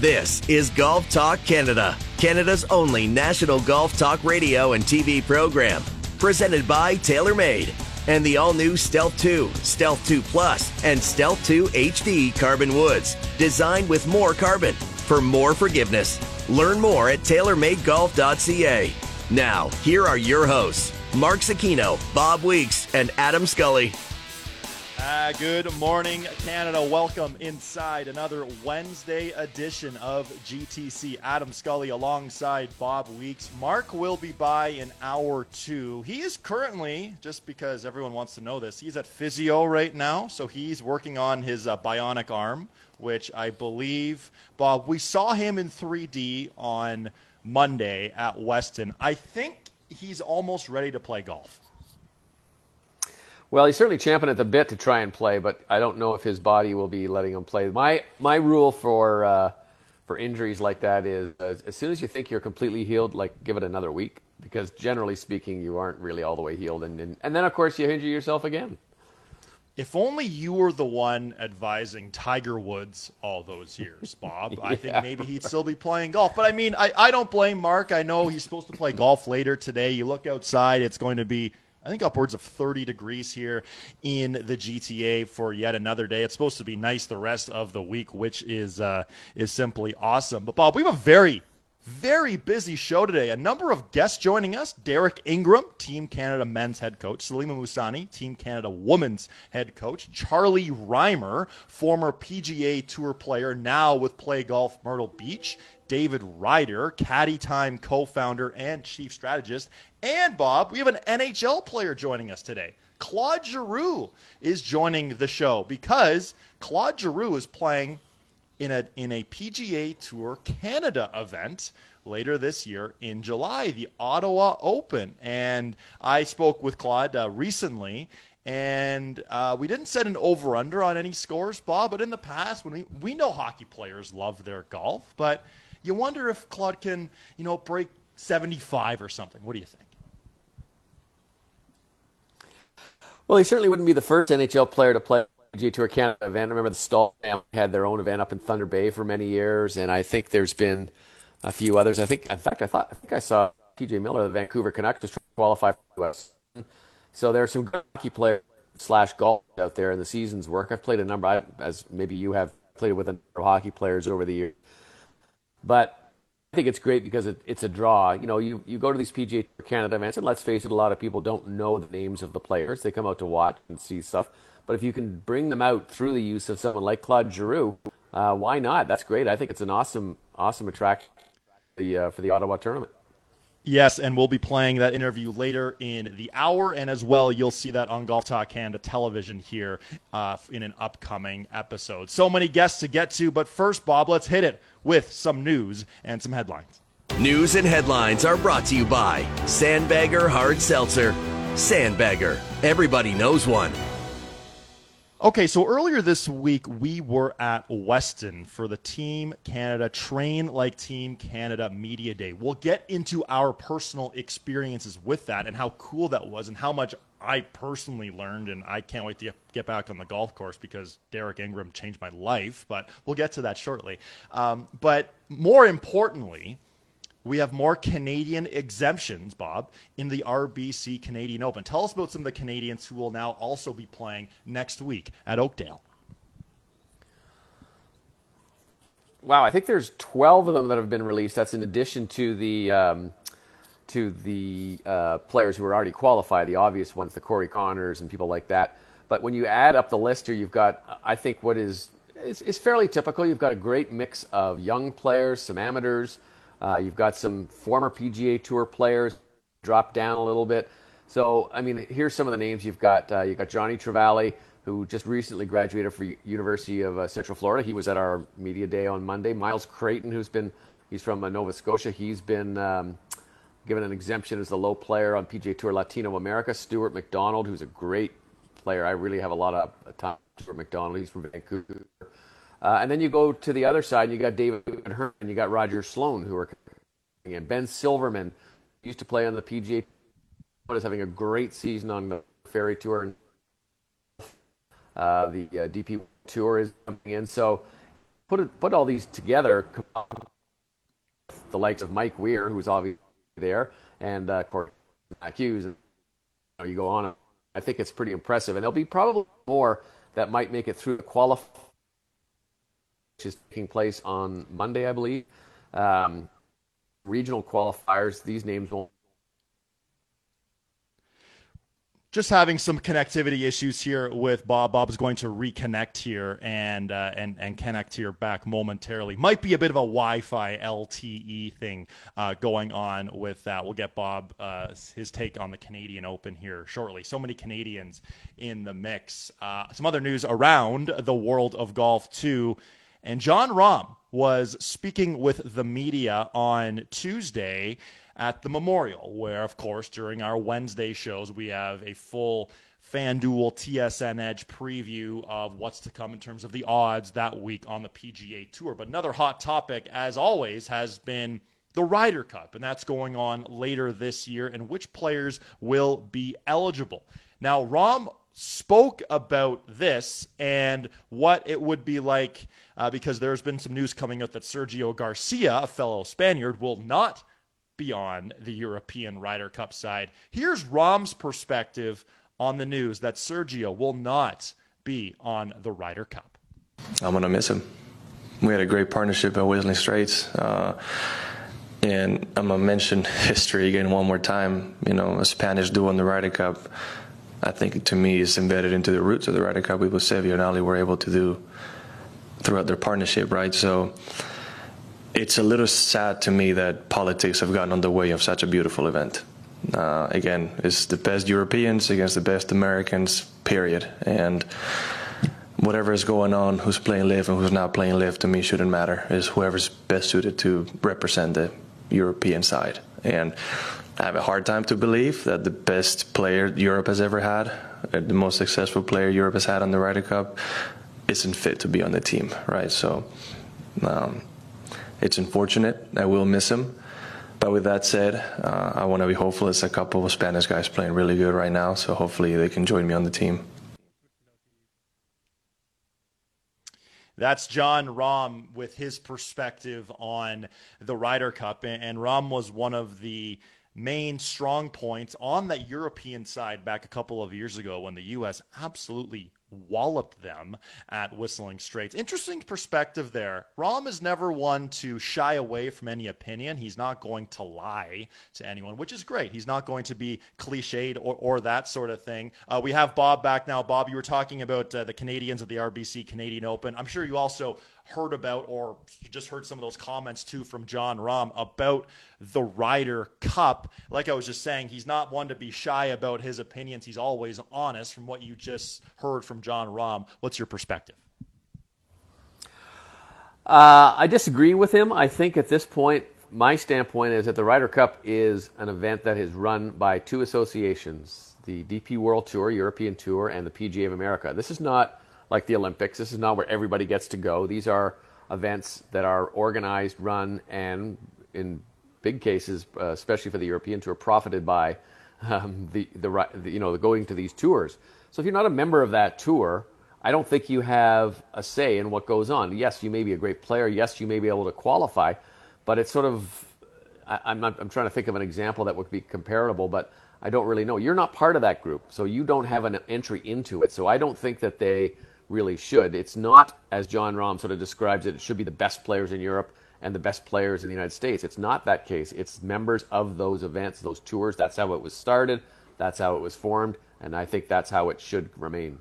This is Golf Talk Canada, Canada's only national golf talk radio and TV program. Presented by TaylorMade and the all new Stealth 2, Stealth 2 Plus, and Stealth 2 HD carbon woods, designed with more carbon for more forgiveness. Learn more at TaylorMadeGolf.ca. Now, here are your hosts, Mark Zecchino, Bob Weeks, and Adam Scully. Uh, good morning, Canada. Welcome inside another Wednesday edition of GTC. Adam Scully alongside Bob Weeks. Mark will be by in hour two. He is currently, just because everyone wants to know this, he's at physio right now. So he's working on his uh, bionic arm, which I believe, Bob, we saw him in 3D on Monday at Weston. I think he's almost ready to play golf. Well, he's certainly champing at the bit to try and play, but I don't know if his body will be letting him play. My my rule for uh, for injuries like that is uh, as soon as you think you're completely healed, like give it another week, because generally speaking, you aren't really all the way healed, and and, and then of course you injure yourself again. If only you were the one advising Tiger Woods all those years, Bob. yeah. I think maybe he'd still be playing golf. But I mean, I, I don't blame Mark. I know he's supposed to play golf later today. You look outside, it's going to be I think upwards of 30 degrees here in the GTA for yet another day. It's supposed to be nice the rest of the week, which is uh, is simply awesome. But Bob, we have a very very busy show today. A number of guests joining us. Derek Ingram, Team Canada men's head coach. Salimah Mussani, Team Canada women's head coach. Charlie Rymer, former PGA Tour player, now with Play Golf Myrtle Beach. David Rider, Caddy Time co founder and chief strategist. And Bob, we have an NHL player joining us today. Claude Giroux is joining the show because Claude Giroux is playing in a in a PGA Tour Canada event later this year in July, the Ottawa Open. And I spoke with Claude uh, recently, and uh, we didn't set an over under on any scores, Bob. But in the past, when we we know hockey players love their golf, but you wonder if Claude can you know break 75 or something. What do you think? Well, he certainly wouldn't be the first NHL player to play PGA Tour Canada event. I remember the family had their own event up in Thunder Bay for many years, and I think there's been a few others. I think, in fact, I thought I think I saw TJ Miller, the Vancouver Canucks, to qualify for the US. So there are some good hockey players slash golf out there in the season's work. I've played a number, as maybe you have played with a number of hockey players over the years, but I think it's great because it, it's a draw. You know, you, you go to these PGA Canada events, and let's face it, a lot of people don't know the names of the players. They come out to watch and see stuff. But if you can bring them out through the use of someone like Claude Giroux, uh, why not? That's great. I think it's an awesome, awesome attraction for the, uh, for the Ottawa tournament. Yes, and we'll be playing that interview later in the hour, and as well, you'll see that on Golf Talk Canada television here uh, in an upcoming episode. So many guests to get to, but first, Bob, let's hit it with some news and some headlines. News and headlines are brought to you by Sandbagger Hard Seltzer. Sandbagger, everybody knows one. Okay, so earlier this week we were at Weston for the Team Canada Train Like Team Canada Media Day. We'll get into our personal experiences with that and how cool that was and how much I personally learned. And I can't wait to get back on the golf course because Derek Ingram changed my life, but we'll get to that shortly. Um, but more importantly, we have more Canadian exemptions, Bob, in the RBC Canadian Open. Tell us about some of the Canadians who will now also be playing next week at Oakdale. Wow, I think there's 12 of them that have been released. That's in addition to the um, to the uh, players who are already qualified, the obvious ones, the Corey Conners and people like that. But when you add up the list here, you've got, I think, what is is, is fairly typical. You've got a great mix of young players, some amateurs, uh, you've got some former PGA Tour players drop down a little bit. So, I mean, here's some of the names you've got. Uh, you've got Johnny Travale, who just recently graduated from University of uh, Central Florida. He was at our media day on Monday. Myles Creighton, who's been, he's from uh, Nova Scotia. He's been um, given an exemption as a low player on PGA Tour Latino America. Stuart Macdonald, who's a great player. I really have a lot of time for Macdonald. He's from Vancouver. Uh, and then you go to the other side, and you got David Hearn, and you got Roger Sloan, who are and Ben Silverman used to play on the PGA. Is having a great season on the Ferry Tour. Uh, the uh, DP Tour is coming in, so put it, put all these together, the likes of Mike Weir, who's obviously there, and uh, of course Matt Hughes, and you, know, you go on. I think it's pretty impressive, and there'll be probably more that might make it through the qualify, which is taking place on Monday, I believe. Um, regional qualifiers, these names won't just having some connectivity issues here with Bob. Bob's going to reconnect here and uh, and and connect here back momentarily. Might be a bit of a Wi-Fi LTE thing uh, going on with that. We'll get Bob uh, his take on the Canadian Open here shortly. So many Canadians in the mix. Uh, some other news around the world of golf too. And Jon Rahm was speaking with the media on Tuesday at the Memorial, where, of course, during our Wednesday shows, we have a full FanDuel TSN Edge preview of what's to come in terms of the odds that week on the PGA Tour. But another hot topic, as always, has been the Ryder Cup, and that's going on later this year, and which players will be eligible. Now, Rahm spoke about this and what it would be like uh, because there's been some news coming out that Sergio Garcia, a fellow Spaniard, will not be on the European Ryder Cup side. Here's Rahm's perspective on the news that Sergio will not be on the Ryder Cup. I'm going to miss him. We had a great partnership at Whistling Straits. Uh, and I'm going to mention history again one more time. You know, a Spanish duo in the Ryder Cup, I think to me is embedded into the roots of the Ryder Cup. We with Seve and Ali were able to do throughout their partnership, right? So it's a little sad to me that politics have gotten on the way of such a beautiful event. Uh, again, it's the best Europeans against the best Americans, period. And whatever is going on, who's playing LIV and who's not playing LIV, to me shouldn't matter. It's whoever's best suited to represent the European side. And I have a hard time to believe that the best player Europe has ever had, the most successful player Europe has had on the Ryder Cup, isn't fit to be on the team, right? So. Um, it's unfortunate. I will miss him. But with that said, uh, I want to be hopeful. It's a couple of Spanish guys playing really good right now, so hopefully they can join me on the team. That's Jon Rahm with his perspective on the Ryder Cup. And Rahm was one of the main strong points on that European side back a couple of years ago when the U.S. absolutely walloped them at Whistling Straits. Interesting perspective there. Rahm is never one to shy away from any opinion. He's not going to lie to anyone, which is great. He's not going to be cliched or, or that sort of thing. Uh, we have Bob back now. Bob, you were talking about uh, the Canadians at the RBC Canadian Open. I'm sure you also heard about or just heard some of those comments too from Jon Rahm about the Ryder Cup. Like I was just saying, he's not one to be shy about his opinions. He's always honest from what you just heard from Jon Rahm. What's your perspective? Uh, I disagree with him. I think at this point, my standpoint is that the Ryder Cup is an event that is run by two associations the DP World Tour, European Tour, and the PGA of America. This is not like the Olympics. This is not where everybody gets to go. These are events that are organized, run, and in big cases, uh, especially for the European tour, profited by um, the, the, the, you know the going to these tours. So if you're not a member of that tour, I don't think you have a say in what goes on. Yes, you may be a great player. Yes, you may be able to qualify, but it's sort of I, am not, I'm trying to think of an example that would be comparable, but I don't really know. You're not part of that group, so you don't have an entry into it. So I don't think that they really should. It's not, as Jon Rahm sort of describes it, it should be the best players in Europe and the best players in the United States. It's not that case. It's members of those events, those tours. That's how it was started. That's how it was formed. And I think that's how it should remain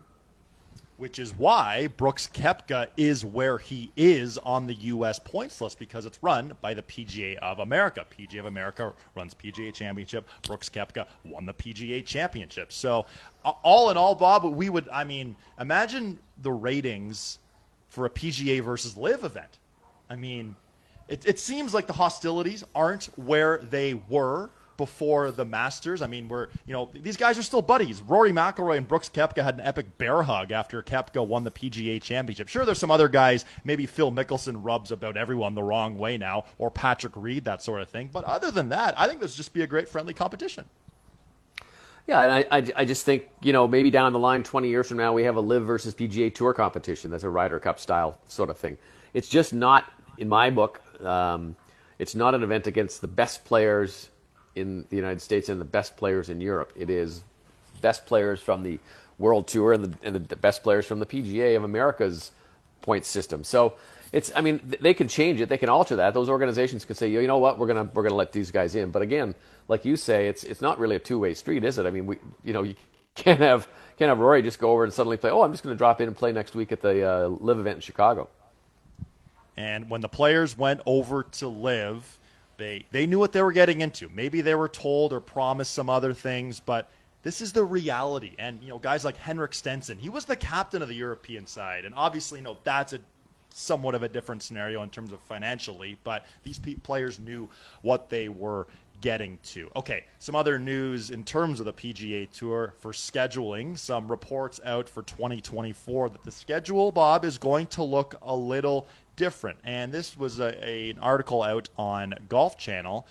which is why Brooks Koepka is where he is on the U.S. points list because it's run by the PGA of America. PGA of America runs PGA Championship. Brooks Koepka won the PGA Championship. So, all in all, Bob, we would, I mean, imagine the ratings for a PGA versus LIV event. I mean, it, it seems like the hostilities aren't where they were before the Masters. I mean, we're you know these guys are still buddies. Rory McIlroy and Brooks Koepka had an epic bear hug after Koepka won the PGA Championship. Sure, there's some other guys. Maybe Phil Mickelson rubs about everyone the wrong way now, or Patrick Reed, that sort of thing. But other than that, I think this would just be a great friendly competition. Yeah, and I, I, I, just think, you know, maybe down the line, 20 years from now, we have a LIV versus PGA Tour competition. That's a Ryder Cup style sort of thing. it's just not in my book. Um, it's not an event against the best players in the United States and the best players in Europe. It is best players from the World Tour and the, and the best players from the PGA of America's point system. So it's, I mean, they can change it. They can alter that. Those organizations can say, you know what, we're gonna we're gonna let these guys in. But again, like you say, it's it's not really a two way street, is it? I mean, we, you know, you can't have can't have Rory just go over and suddenly play. Oh, I'm just to drop in and play next week at the uh, LIV event in Chicago. And when the players went over to LIV, they they knew what they were getting into. Maybe they were told or promised some other things, but this is the reality. And you know, guys like Henrik Stenson, he was the captain of the European side, and obviously, you know, that's a somewhat of a different scenario in terms of financially, but these players knew what they were getting to. Okay, some other news in terms of the PGA Tour for scheduling. Some reports out for 2024 that the schedule, Bob, is going to look a little different. And this was a, a, an article out on Golf Channel.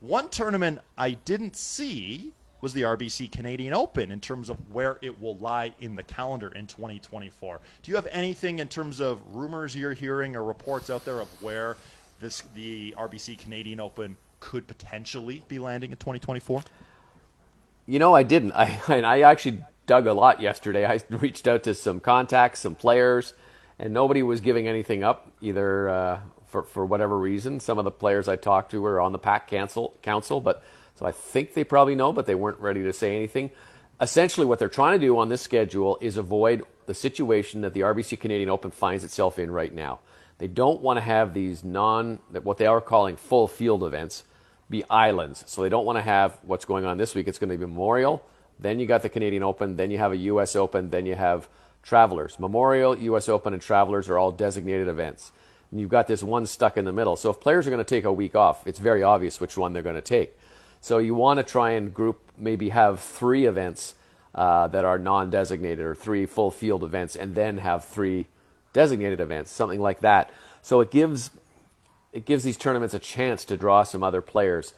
One tournament I didn't see was the RBC Canadian Open in terms of where it will lie in the calendar in 2024. Do you have anything in terms of rumors you're hearing or reports out there of where this the RBC Canadian Open could potentially be landing in 2024? You know, I didn't. I I actually dug a lot yesterday. I reached out to some contacts, some players, and nobody was giving anything up either uh, for for whatever reason. Some of the players I talked to were on the PAC council, council, but so I think they probably know, but they weren't ready to say anything. Essentially, what they're trying to do on this schedule is avoid the situation that the RBC Canadian Open finds itself in right now. They don't want to have these non, what they are calling full field events, be islands. So they don't want to have what's going on this week. It's going to be Memorial, then you got the Canadian Open, then you have a U.S. Open, then you have Travelers. Memorial, U.S. Open, and Travelers are all designated events. And you've got this one stuck in the middle. So if players are going to take a week off, it's very obvious which one they're going to take. So you want to try and group, maybe have three events uh, that are non-designated or three full field events, and then have three designated events, something like that. So it gives it gives these tournaments a chance to draw some other players.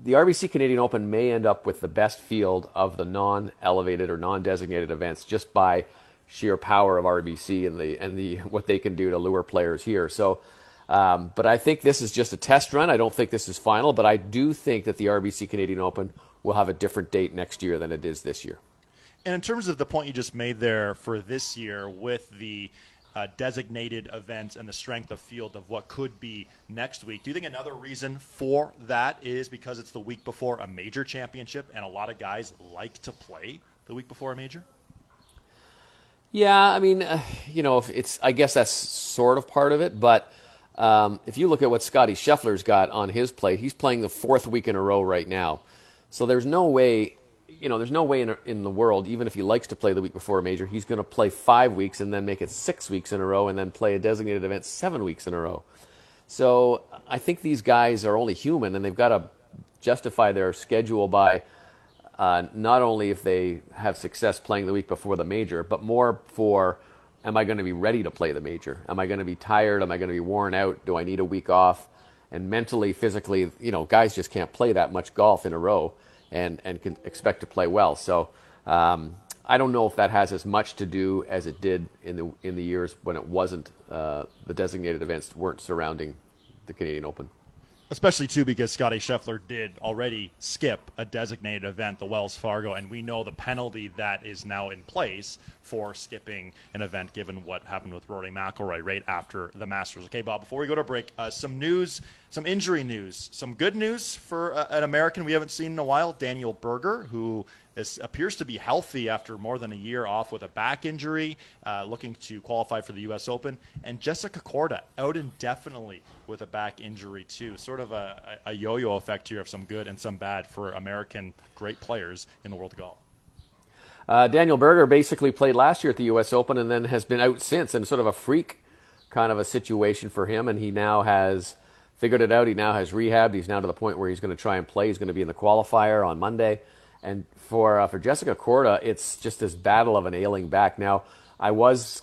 The RBC Canadian Open may end up with the best field of the non-elevated or non-designated events just by sheer power of RBC and the and the what they can do to lure players here. So um, but I think this is just a test run. I don't think this is final, but I do think that the RBC Canadian Open will have a different date next year than it is this year. And in terms of the point you just made there for this year with the uh, designated events and the strength of field of what could be next week. Do you think another reason for that is because it's the week before a major championship and a lot of guys like to play the week before a major? Yeah, I mean, uh, you know, it's I guess that's sort of part of it, but um, if you look at what Scottie Scheffler's got on his plate, he's playing the fourth week in a row right now. So there's no way, you know, there's no way in, in the world, even if he likes to play the week before a major, he's going to play five weeks and then make it six weeks in a row and then play a designated event seven weeks in a row. So I think these guys are only human and they've got to justify their schedule by uh, not only if they have success playing the week before the major, but more for am I going to be ready to play the major? Am I going to be tired? Am I going to be worn out? Do I need a week off? And mentally, physically, you know, guys just can't play that much golf in a row and, and can expect to play well. So um, I don't know if that has as much to do as it did in the in the years when it wasn't uh, the designated events weren't surrounding the Canadian Open especially too because Scottie Scheffler did already skip a designated event, the Wells Fargo, and we know the penalty that is now in place for skipping an event, given what happened with Rory McIlroy right after the Masters. Okay, Bob. Before we go to break, uh, some news, some injury news, some good news for uh, an American we haven't seen in a while, Daniel Berger, who is, appears to be healthy after more than a year off with a back injury, uh, looking to qualify for the U.S. Open. And Jessica Korda out indefinitely with a back injury, too. Sort of a, a yo yo effect here of some good and some bad for American great players in the world of golf. Uh, Daniel Berger basically played last year at the U.S. Open and then has been out since, and sort of a freak kind of a situation for him. And he now has figured it out. He now has rehabbed. He's now to the point where he's going to try and play. He's going to be in the qualifier on Monday. And for uh, for Jessica Korda, it's just this battle of an ailing back. Now, I was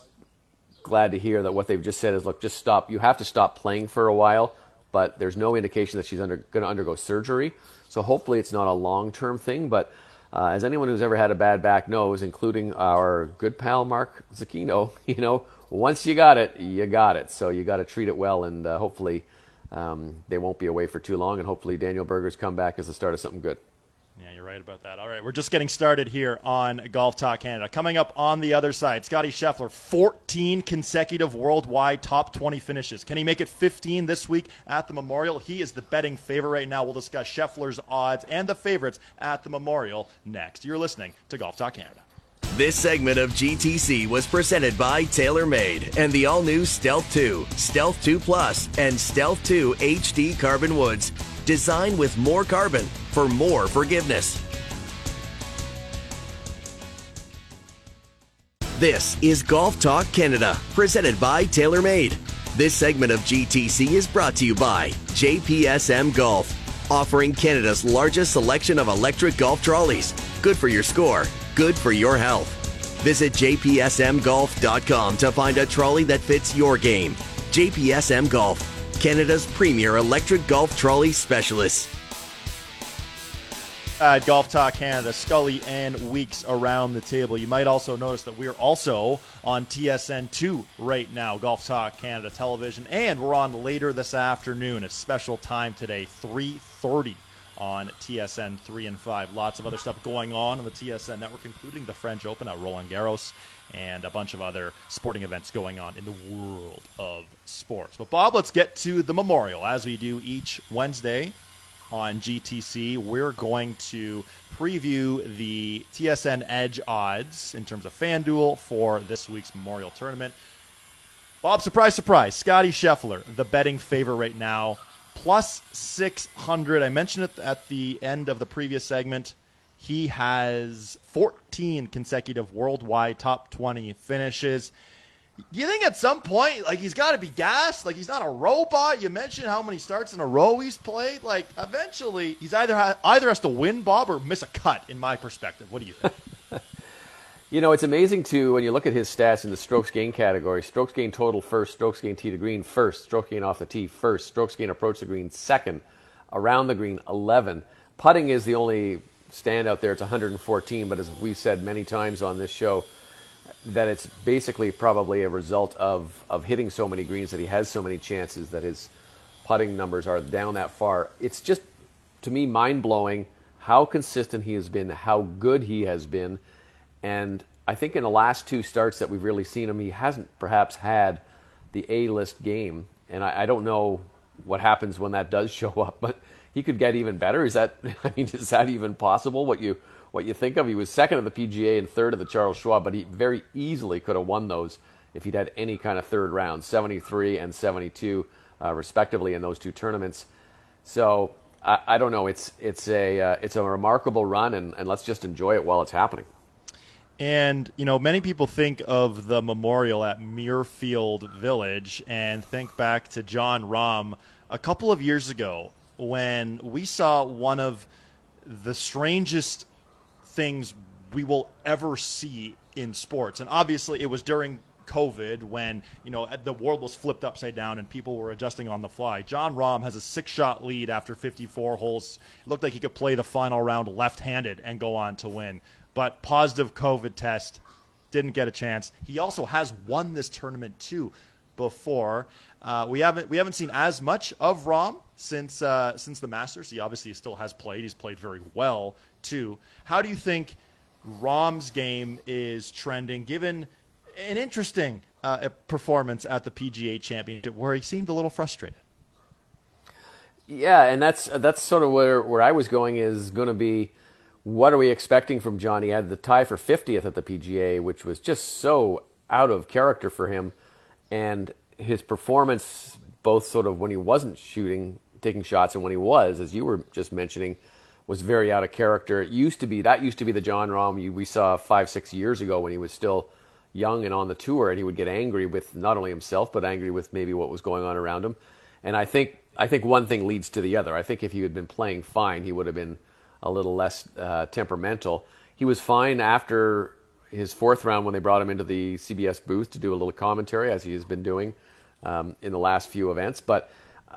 glad to hear that what they've just said is, look, just stop. You have to stop playing for a while, but there's no indication that she's under, going to undergo surgery. So hopefully, it's not a long term thing. But uh, as anyone who's ever had a bad back knows, including our good pal Mark Zecchino, you know, once you got it, you got it. So you got to treat it well, and uh, hopefully um, they won't be away for too long, and hopefully Daniel Berger's come back as the start of something good. Yeah, you're right about that. All right, we're just getting started here on Golf Talk Canada. Coming up on the other side, Scottie Scheffler, 14 consecutive worldwide top 20 finishes. Can he make it 15 this week at the Memorial? He is the betting favorite right now. We'll discuss Scheffler's odds and the favorites at the Memorial next. You're listening to Golf Talk Canada. This segment of GTC was presented by TaylorMade and the all new Stealth 2, Stealth 2 Plus, and Stealth 2 HD Carbon Woods. Designed with more carbon for more forgiveness. This is Golf Talk Canada, presented by TaylorMade. This segment of GTC is brought to you by JPSM Golf, offering Canada's largest selection of electric golf trolleys. Good for your score, good for your health. Visit jpsmgolf.com to find a trolley that fits your game. JPSM Golf, Canada's premier electric golf trolley specialist. At Golf Talk Canada, Scully and Weeks around the table. You might also notice that we're also on TSN2 right now, Golf Talk Canada television, and we're on later this afternoon. It's special time today, 3:30 on TSN 3 and 5. Lots of other stuff going on on the TSN network, including the French Open at Roland Garros and a bunch of other sporting events going on in the world of sports. But, Bob, let's get to the memorial as we do each Wednesday on GTC. We're going to preview the TSN Edge odds in terms of FanDuel for this week's Memorial Tournament. Bob, surprise, surprise. Scottie Scheffler, the betting favorite right now, plus 600. I mentioned it at the end of the previous segment. He has 14 consecutive worldwide top 20 finishes. You think at some point, like he's got to be gassed? Like he's not a robot. You mentioned how many starts in a row he's played. Like eventually, he's either ha- either has to win Bob or miss a cut. In my perspective, what do you think? You know, it's amazing too when you look at his stats in the strokes gain category. Strokes gain total first, strokes gain tee to green first, stroke gain off the tee first, strokes gain approach the green second, around the green 11. Putting is the only standout there. It's 114, but as we've said many times on this show, that it's basically probably a result of, of hitting so many greens that he has so many chances that his putting numbers are down that far. It's just, to me, mind blowing how consistent he has been, how good he has been. And I think in the last two starts that we've really seen him, he hasn't perhaps had the A list game. And I, I don't know what happens when that does show up, but he could get even better. Is that, I mean, is that even possible? What you, what you think of? He was second of the PGA and third of the Charles Schwab, but he very easily could have won those if he'd had any kind of third round, 73 and 72, uh, respectively, in those two tournaments. So I, I don't know. It's it's a uh, it's a remarkable run, and, and let's just enjoy it while it's happening. And, you know, many people think of the memorial at Muirfield Village and think back to Jon Rahm a couple of years ago when we saw one of the strangest things we will ever see in sports. And obviously, it was during COVID when you know the world was flipped upside down and people were adjusting on the fly. Jon Rahm has a six-shot lead after 54 holes. It looked like he could play the final round left-handed and go on to win, but positive COVID test didn't get a chance. He also has won this tournament too before. Uh, we haven't we haven't seen as much of Rahm since uh, since the Masters. He obviously still has played. He's played very well too. How do you think Rahm's game is trending, given an interesting uh, performance at the PGA Championship where he seemed a little frustrated? Yeah, and that's that's sort of where where I was going is going to be. What are we expecting from Jon? He had the tie for 50th at the PGA, which was just so out of character for him, and his performance, both sort of when he wasn't shooting, taking shots, and when he was, as you were just mentioning, was very out of character. It used to be that used to be the Jon Rahm we saw five six years ago when he was still young and on the tour, and he would get angry with not only himself but angry with maybe what was going on around him. And I think I think one thing leads to the other. I think if he had been playing fine, he would have been a little less uh, temperamental. He was fine after his fourth round when they brought him into the CBS booth to do a little commentary, as he has been doing um, in the last few events. But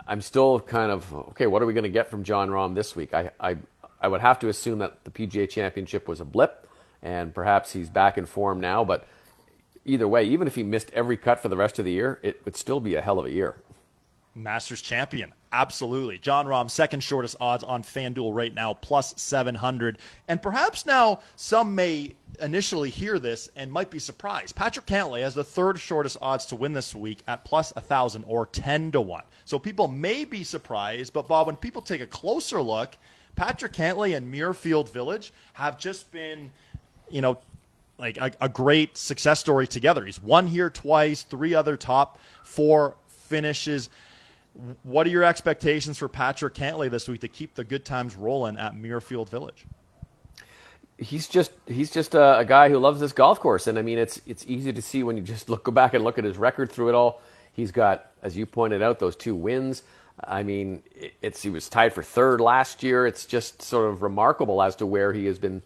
I'm still kind of okay. What are we going to get from Jon Rahm this week? I, I I would have to assume that the PGA Championship was a blip, and perhaps he's back in form now. But either way, even if he missed every cut for the rest of the year, it would still be a hell of a year. Masters champion. Absolutely. Jon Rahm, second shortest odds on FanDuel right now, plus 700. And perhaps now some may initially hear this and might be surprised. Patrick Cantlay has the third shortest odds to win this week at plus 1,000 or 10 to 1. So people may be surprised, but Bob, when people take a closer look, Patrick Cantlay and Muirfield Village have just been, you know, like a, a great success story together. He's won here twice, three other top four finishes. What are your expectations for Patrick Cantlay this week to keep the good times rolling at Muirfield Village? He's just he's just a, a, guy who loves this golf course, and I mean it's it's easy to see when you just look go back and look at his record through it all. He's got, as you pointed out, those two wins. I mean, it's he was tied for third last year. It's just sort of remarkable as to where he has been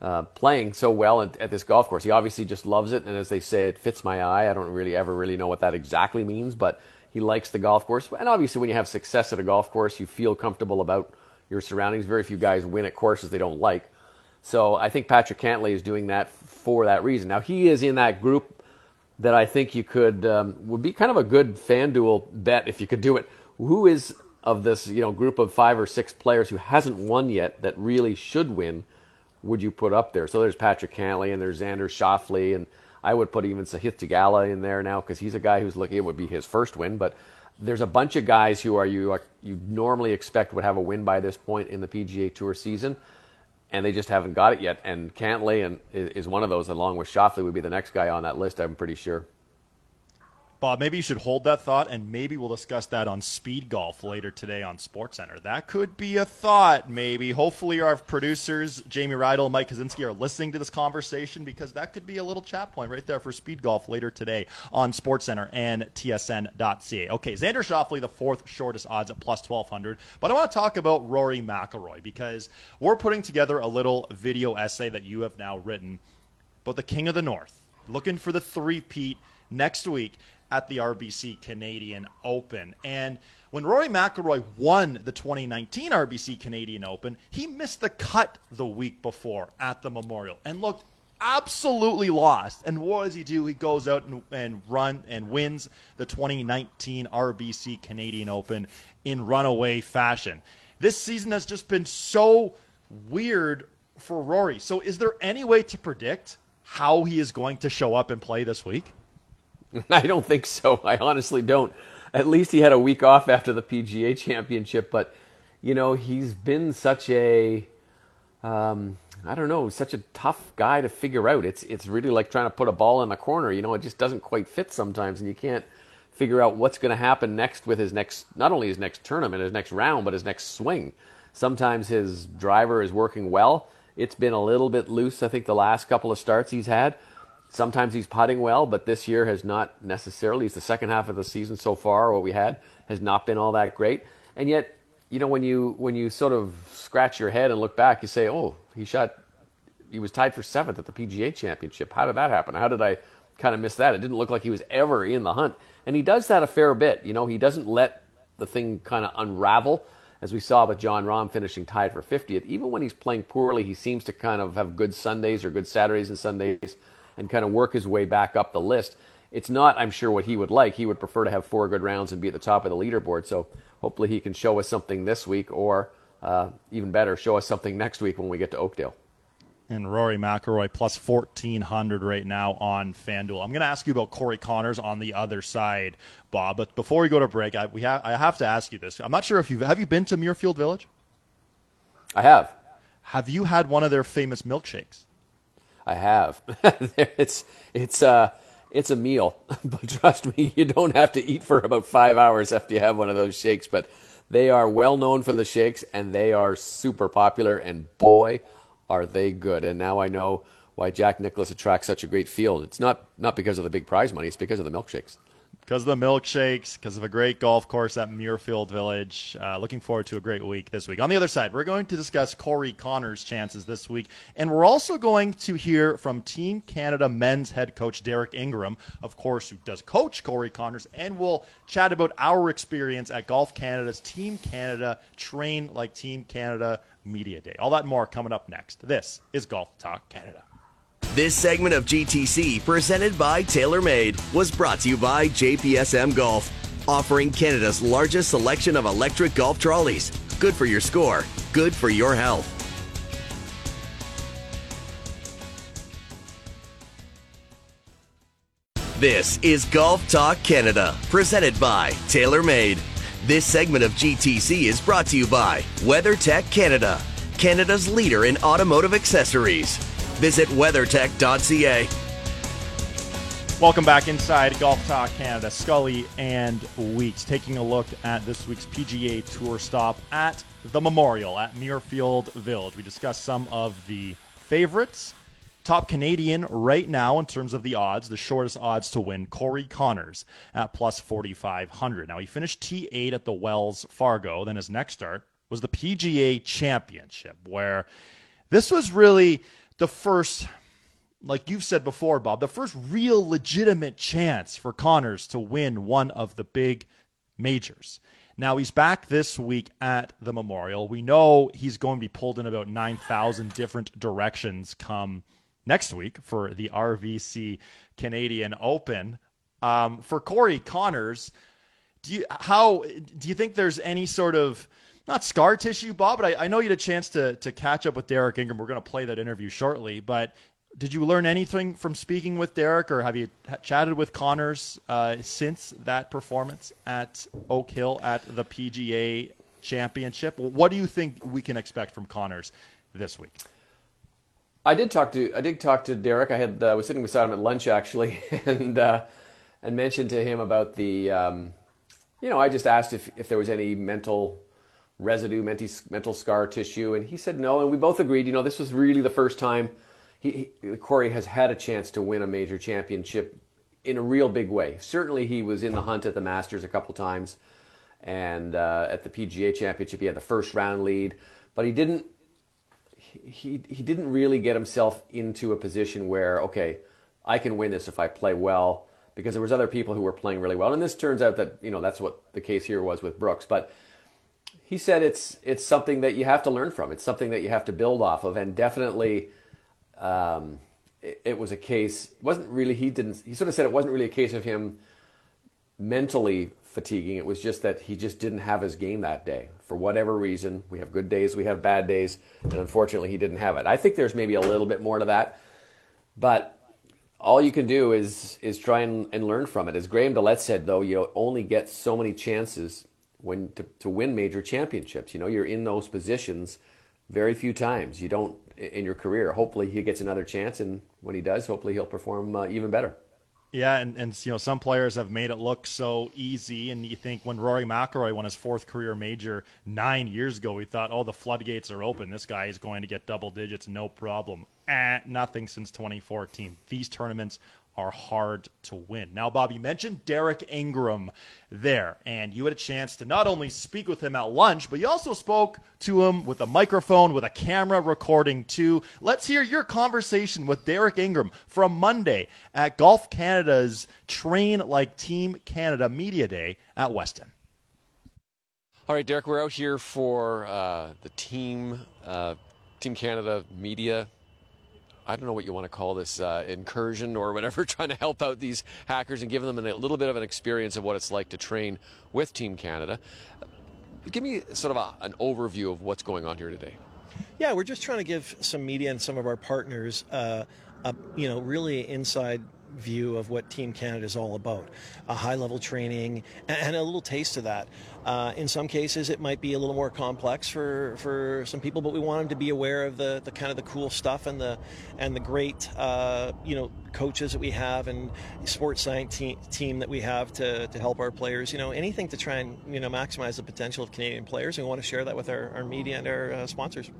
uh, playing so well at, at, this golf course. He obviously just loves it, and as they say, it fits my eye. I don't really ever really know what that exactly means, but he likes the golf course. And obviously, when you have success at a golf course, you feel comfortable about your surroundings. Very few guys win at courses they don't like. So I think Patrick Cantlay is doing that for that reason. Now he is in that group that I think you could um, would be kind of a good FanDuel bet if you could do it. Who is of this you know group of five or six players who hasn't won yet that really should win? Would you put up there? So there's Patrick Cantlay and there's Xander Schauffele and I would put even Sahith Theegala in there now because he's a guy who's looking. It would be his first win, but there's a bunch of guys who are you are, you normally expect would have a win by this point in the PGA Tour season, and they just haven't got it yet. And Cantlay and is one of those, along with Schauffele, would be the next guy on that list. I'm pretty sure. Bob, maybe you should hold that thought, and maybe we'll discuss that on speed golf later today on SportsCenter. That could be a thought, maybe. Hopefully, our producers, Jamie Rydell and Mike Kaczynski, are listening to this conversation because that could be a little chat point right there for speed golf later today on SportsCenter and TSN.ca. Okay, Xander Schauffele, the fourth shortest odds at plus 1200. But I want to talk about Rory McIlroy because we're putting together a little video essay that you have now written about the King of the North, looking for the three-peat next week at the RBC Canadian Open. And when Rory McIlroy won the 2019 RBC Canadian Open, he missed the cut the week before at the Memorial and looked absolutely lost. And what does he do? He goes out and, and run and wins the 2019 RBC Canadian Open in runaway fashion. This season has just been so weird for Rory. So is there any way to predict how he is going to show up and play this week? I don't think so. I honestly don't. At least he had a week off after the PGA Championship, but you know he's been such a, um, I don't know, such a tough guy to figure out. It's it's really like trying to put a ball in the corner. You know, it just doesn't quite fit sometimes, and you can't figure out what's going to happen next with his next, not only his next tournament, his next round, but his next swing. Sometimes his driver is working well. It's been a little bit loose, I think, the last couple of starts he's had. Sometimes he's putting well, but this year has not necessarily. It's the second half of the season so far. What we had has not been all that great, and yet, you know, when you when you sort of scratch your head and look back, you say, "Oh, he shot. He was tied for seventh at the PGA Championship. How did that happen? How did I kind of miss that? It didn't look like he was ever in the hunt, and he does that a fair bit. You know, he doesn't let the thing kind of unravel." as we saw with Jon Rahm finishing tied for 50th, even when he's playing poorly, he seems to kind of have good Sundays or good Saturdays and Sundays and kind of work his way back up the list. It's not, I'm sure, what he would like. He would prefer to have four good rounds and be at the top of the leaderboard. So hopefully he can show us something this week, or uh, even better, show us something next week when we get to Oakdale. And Rory McIlroy plus 1400 right now on FanDuel. I'm going to ask you about Corey Conners on the other side, Bob. But before we go to break, I, we ha- I have to ask you this. I'm not sure if you've have you been to Muirfield Village. I have. Have you had one of their famous milkshakes? I have. it's it's uh it's a meal, but trust me, you don't have to eat for about five hours after you have one of those shakes. But they are well known for the shakes, and they are super popular. And boy, are they good! And now I know why Jack Nicklaus attracts such a great field. It's not not because of the big prize money; it's because of the milkshakes because of the milkshakes, because of a great golf course at Muirfield Village. Uh, looking forward to a great week this week. On the other side, we're going to discuss Corey Conners' chances this week, and we're also going to hear from Team Canada men's head coach Derek Ingram, of course, who does coach Corey Conners, and we'll chat about our experience at Golf Canada's Team Canada Train Like Team Canada Media Day. All that more coming up next. This is Golf Talk Canada. This segment of GTC, presented by TaylorMade, was brought to you by JPSM Golf, offering Canada's largest selection of electric golf trolleys. Good for your score, good for your health. This is Golf Talk Canada, presented by TaylorMade. This segment of GTC is brought to you by WeatherTech Canada, Canada's leader in automotive accessories. Visit weathertech.ca. Welcome back inside Golf Talk Canada. Scully and Weeks taking a look at this week's PGA Tour stop at the Memorial at Muirfield Village. We discussed some of the favorites. Top Canadian right now in terms of the odds, the shortest odds to win, Corey Conners at plus 4,500. Now, he finished T8 at the Wells Fargo. Then his next start was the PGA Championship, where this was really the first, like you've said before, Bob, the first real legitimate chance for Conners to win one of the big majors. Now he's back this week at the Memorial. We know he's going to be pulled in about 9,000 different directions come next week for the RBC Canadian Open. Um, for Corey Conners, do you how do you think there's any sort of not scar tissue, Bob? But I, I know you had a chance to to catch up with Derek Ingram. We're going to play that interview shortly, but did you learn anything from speaking with Derek, or have you chatted with Conners uh, since that performance at Oak Hill at the PGA Championship? What do you think we can expect from Conners this week? I did talk to I did talk to Derek. I had uh, was sitting beside him at lunch actually, and uh, and mentioned to him about the, um, you know, I just asked if if there was any mental residue, mental scar tissue, and he said no, and we both agreed. You know, this was really the first time he, he Corey has had a chance to win a major championship in a real big way. Certainly, he was in the hunt at the Masters a couple times, and uh, at the PGA Championship, he had the first round lead, but he didn't he he didn't really get himself into a position where okay, I can win this if I play well because there was other people who were playing really well, and this turns out that you know that's what the case here was with Brooks, but. He said it's it's something that you have to learn from. It's something that you have to build off of, and definitely, um, it, it was a case. Wasn't really he didn't. He sort of said it wasn't really a case of him mentally fatiguing. It was just that he just didn't have his game that day for whatever reason. We have good days, we have bad days, and unfortunately, he didn't have it. I think there's maybe a little bit more to that, but all you can do is is try and, and learn from it. As Graham DeLaet said, though, you only get so many chances when to, to win major championships. You know, you're in those positions very few times. You don't in your career. Hopefully, he gets another chance, and when he does, hopefully he'll perform uh, even better. Yeah, and, and you know some players have made it look so easy, and you think when Rory McIlroy won his fourth career major nine years ago, we thought, oh, the floodgates are open. This guy is going to get double digits, no problem. Eh, nothing since 2014. These tournaments are hard to win. Now, Bob, you mentioned Derek Ingram there, and you had a chance to not only speak with him at lunch, but you also spoke to him with a microphone, with a camera recording too. Let's hear your conversation with Derek Ingram from Monday at Golf Canada's Train Like Team Canada Media Day at Weston. All right, Derek, we're out here for uh, the team, uh, Team Canada Media I don't know what you want to call this uh, incursion or whatever, trying to help out these hackers and give them a little bit of an experience of what it's like to train with Team Canada. Give me sort of a, an overview of what's going on here today. Yeah, we're just trying to give some media and some of our partners, uh, a, you know, really inside view of what Team Canada is all about. A high level training and a little taste of that. Uh, in some cases, it might be a little more complex for, for some people, but we want them to be aware of the, the kind of the cool stuff and the and the great uh, you know coaches that we have and sports science te- team that we have to, to help our players. You know anything to try and you know maximize the potential of Canadian players. And we want to share that with our, our media and our uh, sponsors.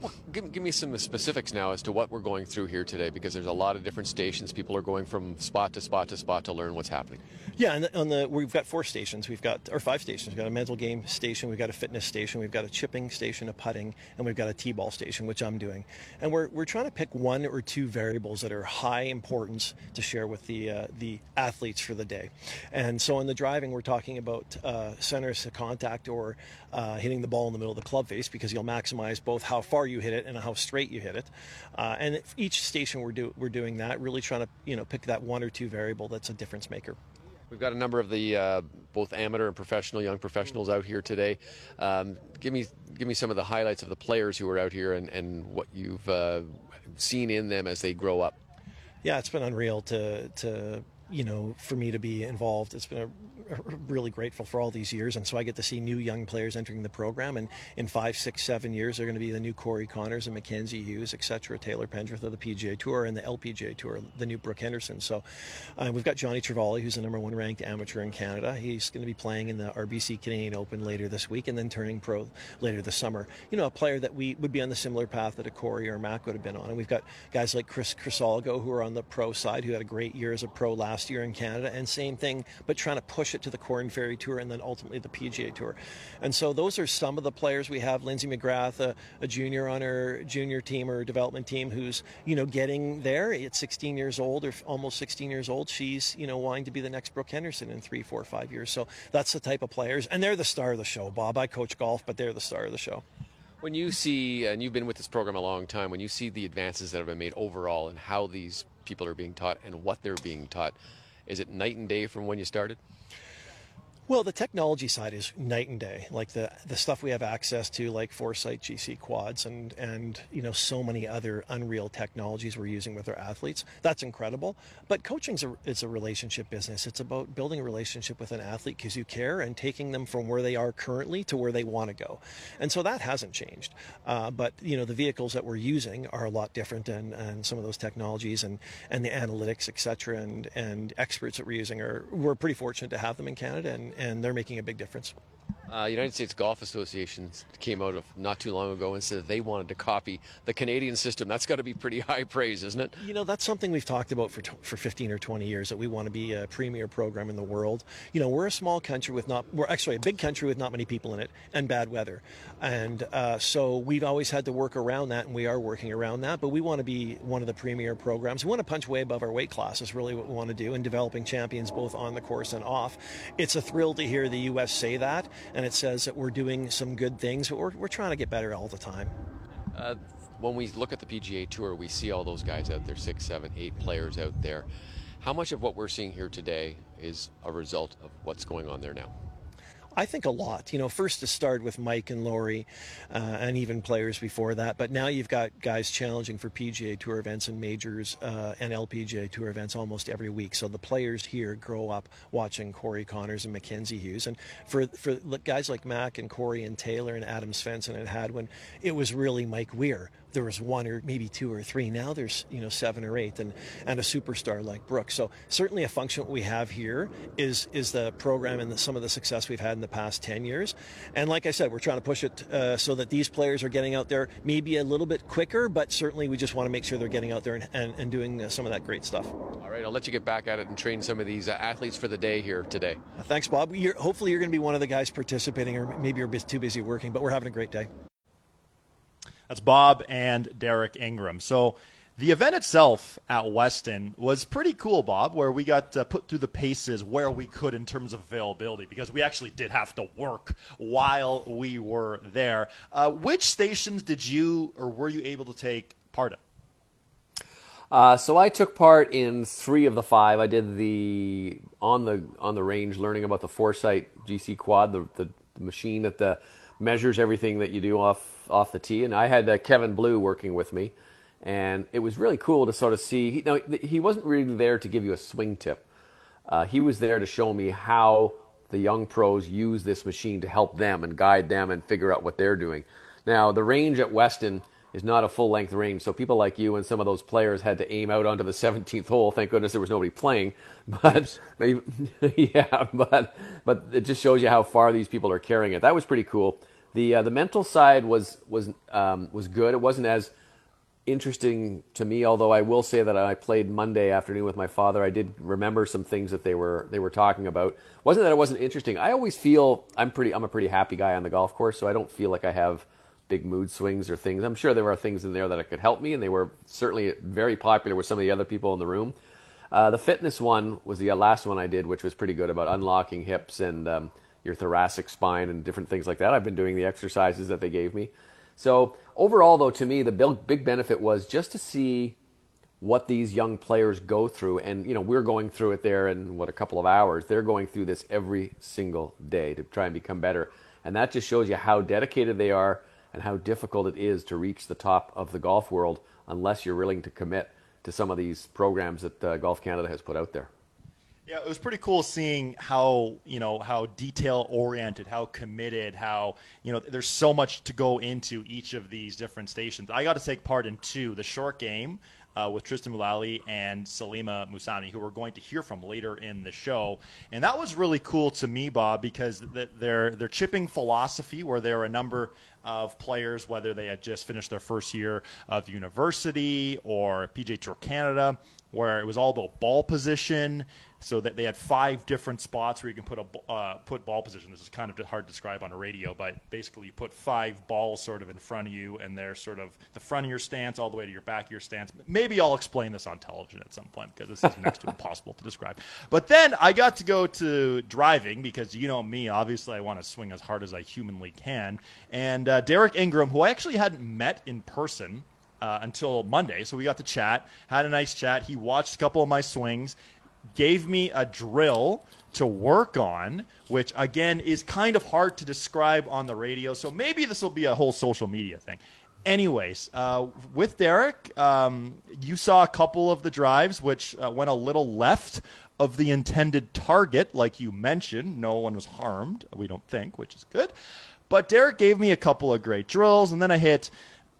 Well, give, give, me some specifics now as to what we're going through here today, because there's a lot of different stations. People are going from spot to spot to spot to learn what's happening. Yeah, and on the we've got four stations. We've got or five stations. We've got a mental game station. We've got a fitness station. We've got a chipping station, a putting, and we've got a t-ball station, which I'm doing. And we're, we're trying to pick one or two variables that are high importance to share with the uh, the athletes for the day. And so in the driving, we're talking about uh, centers of contact or uh, hitting the ball in the middle of the club face because you'll maximize both how far you hit it and how straight you hit it. Uh, and each station we're do, we're doing that, really trying to you know pick that one or two variable that's a difference maker. We've got a number of the uh, both amateur and professional, young professionals out here today. Um, give me give me some of the highlights of the players who are out here and, and what you've uh, seen in them as they grow up. Yeah, it's been unreal to to you know, for me to be involved. It's been a, really grateful for all these years, and so I get to see new young players entering the program. And in five, six, seven years, they're going to be the new Corey Conners and Mackenzie Hughes, etc. Taylor Pendrith of the PGA Tour and the LPGA Tour, the new Brooke Henderson. So uh, we've got Johnny Travale, who's the number one ranked amateur in Canada. He's going to be playing in the RBC Canadian Open later this week, and then turning pro later this summer. You know, a player that we would be on the similar path that a Corey or a Mac would have been on. And we've got guys like Chris Crisologo, who are on the pro side, who had a great year as a pro last year in Canada, and same thing, but trying to push it to the Corn Ferry Tour and then ultimately the PGA Tour. And so those are some of the players we have. Lindsay McGrath, a, a junior on her junior team or development team, who's you know getting there at 16 years old or almost 16 years old. She's you know wanting to be the next Brooke Henderson in three, four, five years. So that's the type of players, and they're the star of the show. Bob, I coach golf, but they're the star of the show. When you see, and you've been with this program a long time, when you see the advances that have been made overall and how these people are being taught and what they're being taught, is it night and day from when you started? Well, the technology side is night and day. Like the the stuff we have access to, like Foresight GC quads, and and you know so many other unreal technologies we're using with our athletes. That's incredible. But coaching a it's a relationship business. It's about building a relationship with an athlete because you care and taking them from where they are currently to where they want to go. And so that hasn't changed. Uh, but you know the vehicles that we're using are a lot different, and, and some of those technologies and and the analytics, etc. And and experts that we're using are we're pretty fortunate to have them in Canada and and they're making a big difference. Uh, United States Golf Association came out of not too long ago and said they wanted to copy the Canadian system. That's got to be pretty high praise, isn't it? You know, that's something we've talked about for for 15 or 20 years that we want to be a premier program in the world. You know, we're a small country with not we're actually a big country with not many people in it and bad weather, and uh, so we've always had to work around that, and we are working around that. But we want to be one of the premier programs. We want to punch way above our weight class. Is really what we want to do in developing champions both on the course and off. It's a thrill to hear the U.S. say that and it says that we're doing some good things, but we're, we're trying to get better all the time. Uh, when we look at the PGA Tour, we see all those guys out there, six, seven, eight players out there. How much of what we're seeing here today is a result of what's going on there now? I think a lot. You know, first to start with Mike and Lorie, uh, and even players before that. But now you've got guys challenging for PGA Tour events and majors uh, and LPGA Tour events almost every week. So the players here grow up watching Corey Conners and Mackenzie Hughes, and for for guys like Mac and Corey and Taylor and Adam Svensson and Hadwin, it was really Mike Weir there was one or maybe two or three. Now there's you know seven or eight, and and a superstar like Brooks. So certainly a function we have here is is the program and the, some of the success we've had in the past ten years. And like I said, we're trying to push it uh, so that these players are getting out there maybe a little bit quicker, but certainly we just want to make sure they're getting out there and, and, and doing uh, some of that great stuff. All right, I'll let you get back at it and train some of these uh, athletes for the day here today. thanks, Bob. You're, hopefully you're going to be one of the guys participating, or maybe you're too busy working, but we're having a great day. That's Bob and Derek Ingram. So the event itself at Weston was pretty cool, Bob, where we got uh, put through the paces where we could in terms of availability because we actually did have to work while we were there. Uh, which stations did you or were you able to take part in? Uh, so I took part in three of the five. I did the on the on the range, learning about the Foresight GC Quad, the, the, the machine that the, measures everything that you do off off the tee, and I had uh, Kevin Blue working with me, and it was really cool to sort of see. He, now, he wasn't really there to give you a swing tip. Uh, he was there to show me how the young pros use this machine to help them and guide them and figure out what they're doing. Now, the range at Weston is not a full length range, so people like you and some of those players had to aim out onto the 17th hole. Thank goodness there was nobody playing, but yeah, but but it just shows you how far these people are carrying it. That was pretty cool. The uh, the mental side was was um, was good. It wasn't as interesting to me, although I will say that I played Monday afternoon with my father. I did remember some things that they were they were talking about. wasn't that it wasn't interesting. I always feel I'm pretty I'm a pretty happy guy on the golf course, so I don't feel like I have big mood swings or things. I'm sure there are things in there that could help me, and they were certainly very popular with some of the other people in the room. Uh, the fitness one was the last one I did, which was pretty good about unlocking hips and um, your thoracic spine and different things like that. I've been doing the exercises that they gave me. So overall, though, to me, the big benefit was just to see what these young players go through. And, you know, we're going through it there in, what, a couple of hours. They're going through this every single day to try and become better. And that just shows you how dedicated they are and how difficult it is to reach the top of the golf world unless you're willing to commit to some of these programs that uh, Golf Canada has put out there. Yeah, it was pretty cool seeing how you know how detail oriented, how committed, how you know there's so much to go into each of these different stations. I got to take part in two: the short game uh, with Tristan Mullally and Salimah Mussani, who we're going to hear from later in the show, and that was really cool to me, Bob, because their their chipping philosophy, where there are a number of players, whether they had just finished their first year of university or PGA Tour Canada, where it was all about ball position so that they had five different spots where you can put a uh, put ball position. This is kind of hard to describe on a radio, but basically you put five balls sort of in front of you, and they're sort of the front of your stance all the way to your back of your stance. Maybe I'll explain this on television at some point because this is next to impossible to describe. But then I got to go to driving because you know me, obviously I want to swing as hard as I humanly can. And uh, Derek Ingram, who I actually hadn't met in person. Uh, until Monday. So we got to chat, had a nice chat. He watched a couple of my swings, gave me a drill to work on, which again is kind of hard to describe on the radio. So maybe this will be a whole social media thing. Anyways, uh, with Derek, um, you saw a couple of the drives which uh, went a little left of the intended target, like you mentioned. No one was harmed, we don't think, which is good. But Derek gave me a couple of great drills, and then I hit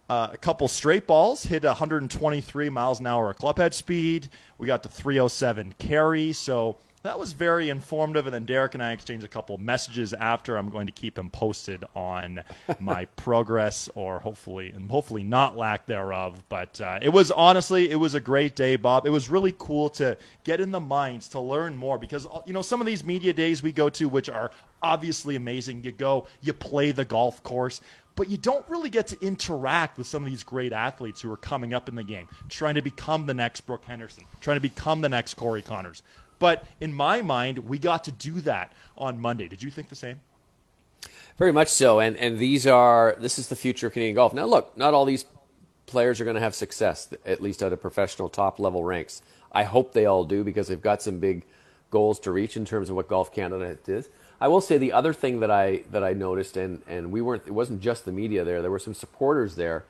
uh, a couple straight balls, hit 123 miles an hour a clubhead speed. We got the 307 carry. So that was very informative. And then Derek and I exchanged a couple messages after. I'm going to keep him posted on my progress, or hopefully, and hopefully not lack thereof. But uh, it was honestly, it was a great day, Bob. It was really cool to get in the minds to learn more because you know some of these media days we go to, which are obviously amazing. You go, you play the golf course but you don't really get to interact with some of these great athletes who are coming up in the game, trying to become the next Brooke Henderson, trying to become the next Corey Conners. But in my mind, we got to do that on Monday. Did you think the same? Very much so. And and these are this is the future of Canadian golf. Now look, not all these players are going to have success, at least at a professional top level ranks. I hope they all do because they've got some big goals to reach in terms of what Golf Canada is. I will say the other thing that I that I noticed, and and we weren't. It wasn't just the media there. There were some supporters there,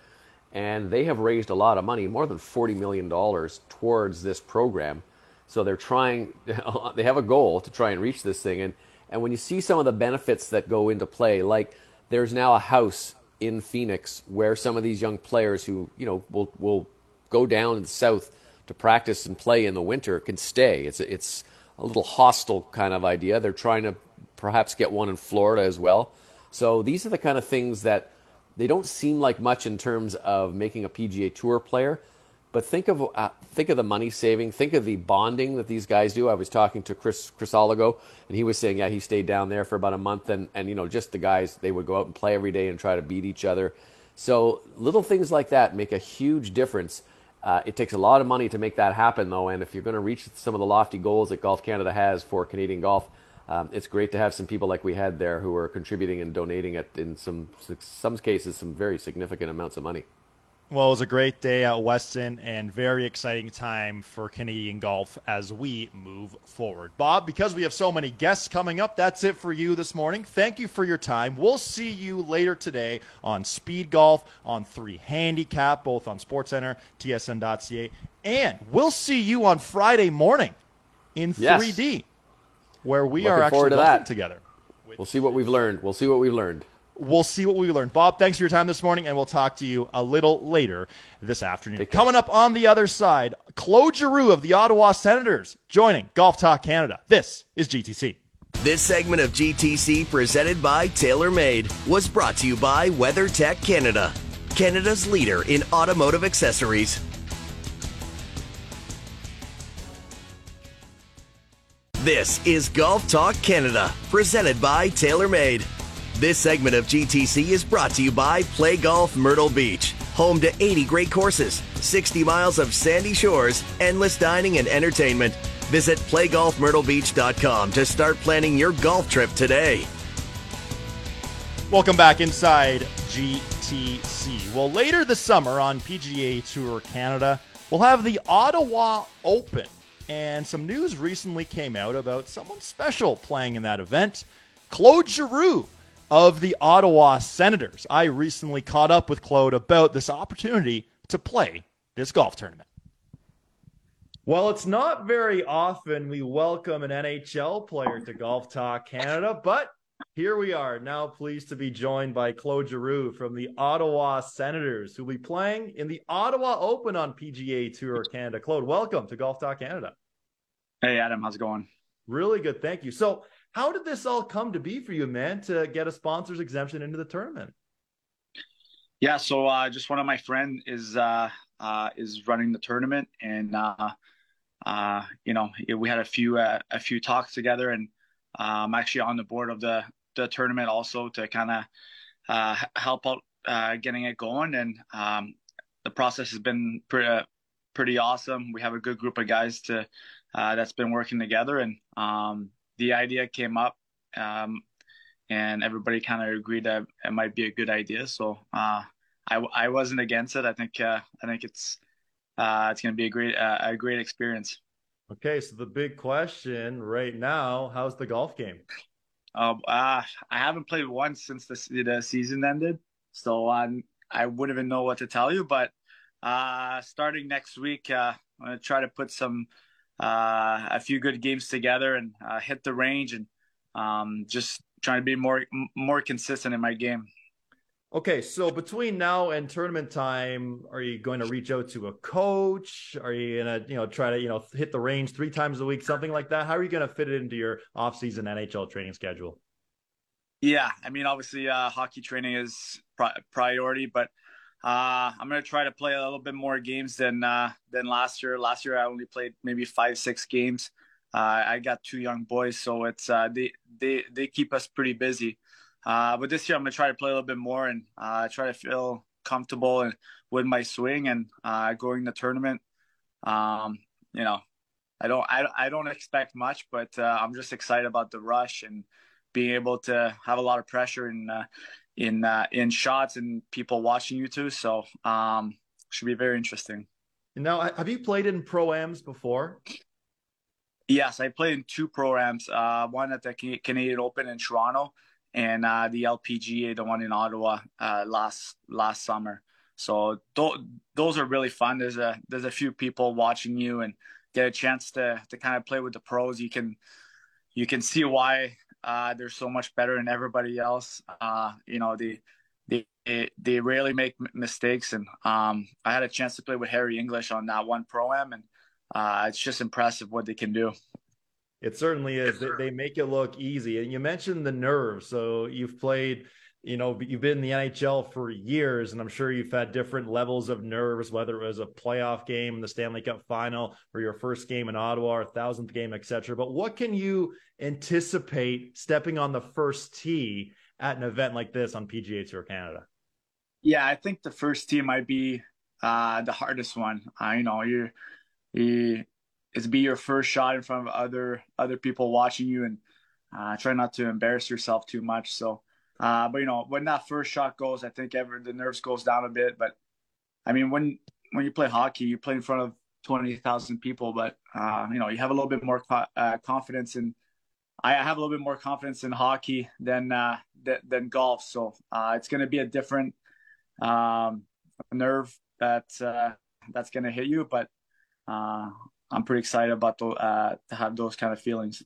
and they have raised a lot of money, more than forty million dollars, towards this program. So they're trying. They have a goal to try and reach this thing, and and when you see some of the benefits that go into play, like there's now a house in Phoenix where some of these young players who you know will will go down in the south to practice and play in the winter can stay. It's it's a little hostile kind of idea. They're trying to perhaps get one in Florida as well. So these are the kind of things that they don't seem like much in terms of making a PGA Tour player, but think of uh, think of the money saving. Think of the bonding that these guys do. I was talking to Crisologo, and he was saying, yeah, he stayed down there for about a month, and and you know, just the guys they would go out and play every day and try to beat each other. So little things like that make a huge difference. Uh, it takes a lot of money to make that happen, though, and if you're going to reach some of the lofty goals that Golf Canada has for Canadian golf, um, it's great to have some people like we had there who are contributing and donating at in some some cases some very significant amounts of money. Well, it was a great day at Weston and very exciting time for Canadian golf as we move forward. Bob, because we have so many guests coming up, that's it for you this morning. Thank you for your time. We'll see you later today on Speed Golf, on 3 Handicap, both on SportsCenter, TSN.ca, and we'll see you on Friday morning in 3D. Yes where we Looking are actually to that. together. We'll see what we've learned. We'll see what we've learned. We'll see what we learned. Bob, thanks for your time this morning, and we'll talk to you a little later this afternoon. Coming up on the other side, Claude Giroux of the Ottawa Senators joining Golf Talk Canada. This is GTC. This segment of GTC, presented by TaylorMade, was brought to you by WeatherTech Canada, Canada's leader in automotive accessories. This is Golf Talk Canada, presented by TaylorMade. This segment of GTC is brought to you by Play Golf Myrtle Beach, home to 80 great courses, 60 miles of sandy shores, endless dining and entertainment. Visit playgolfmyrtlebeach.com to start planning your golf trip today. Welcome back inside GTC. Well, later this summer on PGA Tour Canada, we'll have the Ottawa Open. And some news recently came out about someone special playing in that event Claude Giroux of the Ottawa Senators. I recently caught up with Claude about this opportunity to play this golf tournament. Well, it's not very often we welcome an NHL player to Golf Talk Canada, but here we are now pleased to be joined by Claude Giroux from the Ottawa Senators, who will be playing in the Ottawa Open on PGA Tour Canada. Claude, welcome to Golf Talk Canada. Hey, Adam, how's it going? Really good, thank you. So, how did this all come to be for you, man, to get a sponsor's exemption into the tournament? Yeah, so uh, just one of my friend is uh, uh, is running the tournament, and uh, uh, you know we had a few uh, a few talks together, and I'm actually on the board of the the tournament also to kind of uh, help out uh, getting it going. And um, the process has been pretty uh, pretty awesome. We have a good group of guys to uh, that's been working together, and um, the idea came up, um, and everybody kind of agreed that it might be a good idea. So uh, I I wasn't against it. I think uh, I think it's it's going to be a great a great experience. Okay, so the big question right now: How's the golf game? Um, uh, I haven't played once since the, the season ended, so um, I wouldn't even know what to tell you. But uh, starting next week, uh, I'm gonna try to put some uh, a few good games together and uh, hit the range and um, just trying to be more more consistent in my game. Okay, so between now and tournament time, are you going to reach out to a coach? Are you gonna, you know, try to, you know, hit the range three times a week, something like that? How are you to fit it into your off-season NHL training schedule? Yeah, I mean, obviously, uh, hockey training is pri- priority, but uh, I'm to try to play a little bit more games than uh, than last year. Last year, I only played maybe five, six games. Uh, I got two young boys, so it's uh, they they they keep us pretty busy. Uh, but this year I'm gonna try to play a little bit more and uh, try to feel comfortable and with my swing and uh, going the tournament. Um, you know, I don't I, I don't expect much, but uh, I'm just excited about the rush and being able to have a lot of pressure in uh, in uh, in shots and people watching you too. So um, should be very interesting. Now, have you played in pro ams before? Yes, I played in two programs. Uh, one at the Canadian Open in Toronto, and uh, the LPGA, the one in Ottawa uh, last last summer. So th- those are really fun. There's a there's a few people watching you and get a chance to to kind of play with the pros. You can you can see why uh, they're so much better than everybody else. Uh, you know they they they rarely make mistakes, and um, I had a chance to play with Harris English on that one pro am, and uh, it's just impressive what they can do. It certainly is. They, they, make it look easy. And you mentioned the nerves. So you've played, you know, you've been in the NHL for years, and I'm sure you've had different levels of nerves, whether it was a playoff game the Stanley Cup final or your first game in Ottawa or thousandth game, etc. But what can you anticipate stepping on the first tee at an event like this on PGA Tour Canada? Yeah, I think the first tee might be uh, the hardest one. I you know, you you is be your first shot in front of other other people watching you and uh, try not to embarrass yourself too much. So, uh, but you know, when that first shot goes, I think ever the nerves goes down a bit. But I mean, when when you play hockey, you play in front of twenty thousand people, but uh, you know, you have a little bit more co- uh, confidence in. I have a little bit more confidence in hockey than uh, th- than golf, so uh, it's going to be a different um, nerve that that's going to hit you. But I'm pretty excited about the, uh, to have those kind of feelings.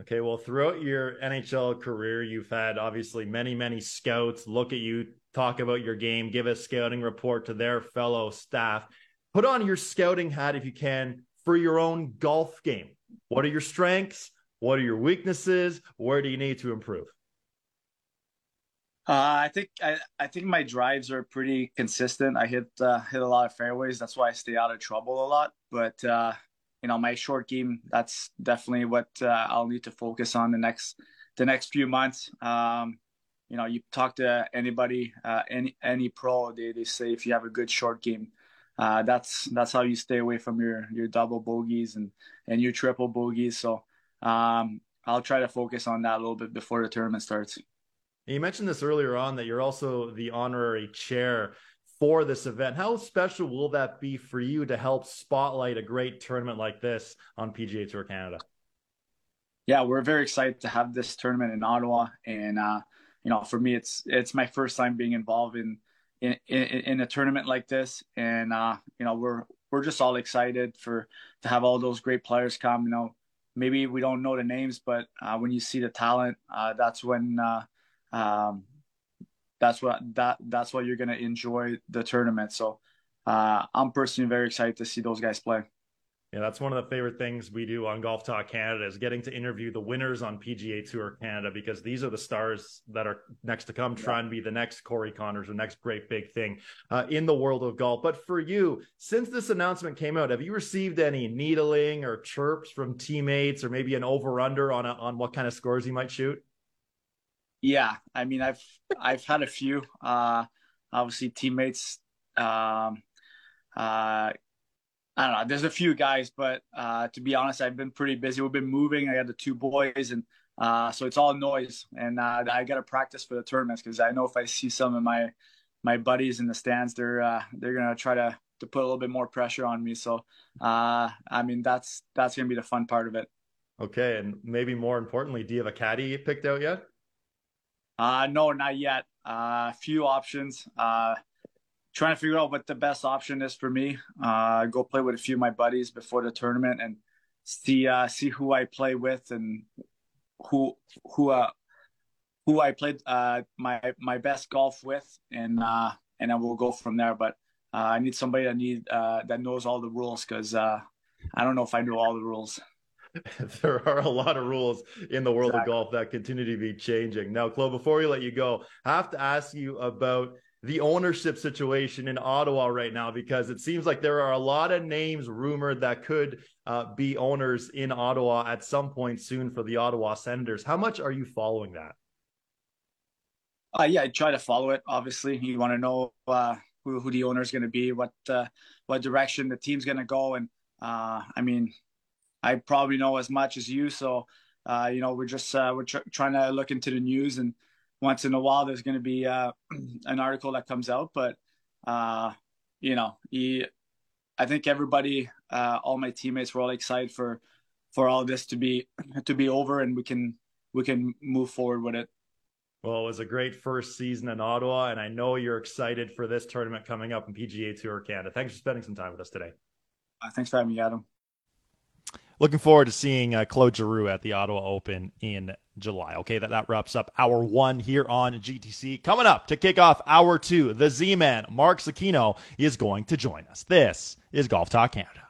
Okay, well, throughout your NHL career, you've had obviously many, many scouts look at you, talk about your game, give a scouting report to their fellow staff. Put on your scouting hat if you can for your own golf game. What are your strengths? What are your weaknesses? Where do you need to improve? Uh, I think I, I think my drives are pretty consistent. I hit uh, hit a lot of fairways. That's why I stay out of trouble a lot. But uh, you know my short game that's definitely what uh, I'll need to focus on the next the next few months. Um, you know, you talk to anybody, uh, any any pro, they, they say if you have a good short game, uh, that's that's how you stay away from your your double bogeys and and your triple bogeys. So um, I'll try to focus on that a little bit before the tournament starts. You mentioned this earlier on that you're also the honorary chair for this event. How special will that be for you to help spotlight a great tournament like this on PGA Tour Canada? Yeah, we're very excited to have this tournament in Ottawa, and uh, you know, for me, it's it's my first time being involved in in, in, in a tournament like this, and uh, you know, we're we're just all excited for to have all those great players come. You know, maybe we don't know the names, but uh, when you see the talent, uh, that's when uh, um, that's what that that's what you're gonna enjoy the tournament. So uh, I'm personally very excited to see those guys play. Yeah, that's one of the favorite things we do on Golf Talk Canada is getting to interview the winners on PGA Tour Canada because these are the stars that are next to come, yeah. trying to be the next Corey Conners or next great big thing uh, in the world of golf. But for you, since this announcement came out, have you received any needling or chirps from teammates or maybe an over under on a, on what kind of scores you might shoot? Yeah, I mean, I've I've had a few. Uh, obviously, teammates. Um, uh, I don't know. There's a few guys, but uh, to be honest, I've been pretty busy. We've been moving. I got the two boys, and uh, so it's all noise. And uh, I got to practice for the tournaments because I know if I see some of my my buddies in the stands, they're uh, they're gonna try to to put a little bit more pressure on me. So uh, I mean, that's that's gonna be the fun part of it. Okay, and maybe more importantly, do you have a caddy picked out yet? Uh, no, not yet. A uh, few options. Uh, trying to figure out what the best option is for me. Uh, go play with a few of my buddies before the tournament and see uh, see who I play with and who who uh, who I played uh, my my best golf with, and uh, and then we'll go from there. But uh, I need somebody that need uh, that knows all the rules because uh, I don't know if I know all the rules. there are a lot of rules in the world exactly. of golf that continue to be changing. Now, Claude, before we let you go, I have to ask you about the ownership situation in Ottawa right now because it seems like there are a lot of names rumored that could uh, be owners in Ottawa at some point soon for the Ottawa Senators. How much are you following that? Uh, yeah, I try to follow it. Obviously, you want to know uh, who, who the owner is going to be, what uh, what direction the team's going to go, and uh, I mean, I probably know as much as you. So, uh, you know, we're just uh, we're tr- trying to look into the news, and once in a while, there's going to be uh, an article that comes out. But uh, you know, he, I think everybody, uh, all my teammates, were all excited for for all this to be to be over, and we can we can move forward with it. Well, it was a great first season in Ottawa, and I know you're excited for this tournament coming up in PGA Tour Canada. Thanks for spending some time with us today. Uh, thanks for having me, Adam looking forward to seeing uh, Claude Giroux at the Ottawa Open in July. Okay, that, that wraps up hour one here on GTC. Coming up to kick off hour two, the Z Man, Mark Zecchino, is going to join us. This is Golf Talk Canada.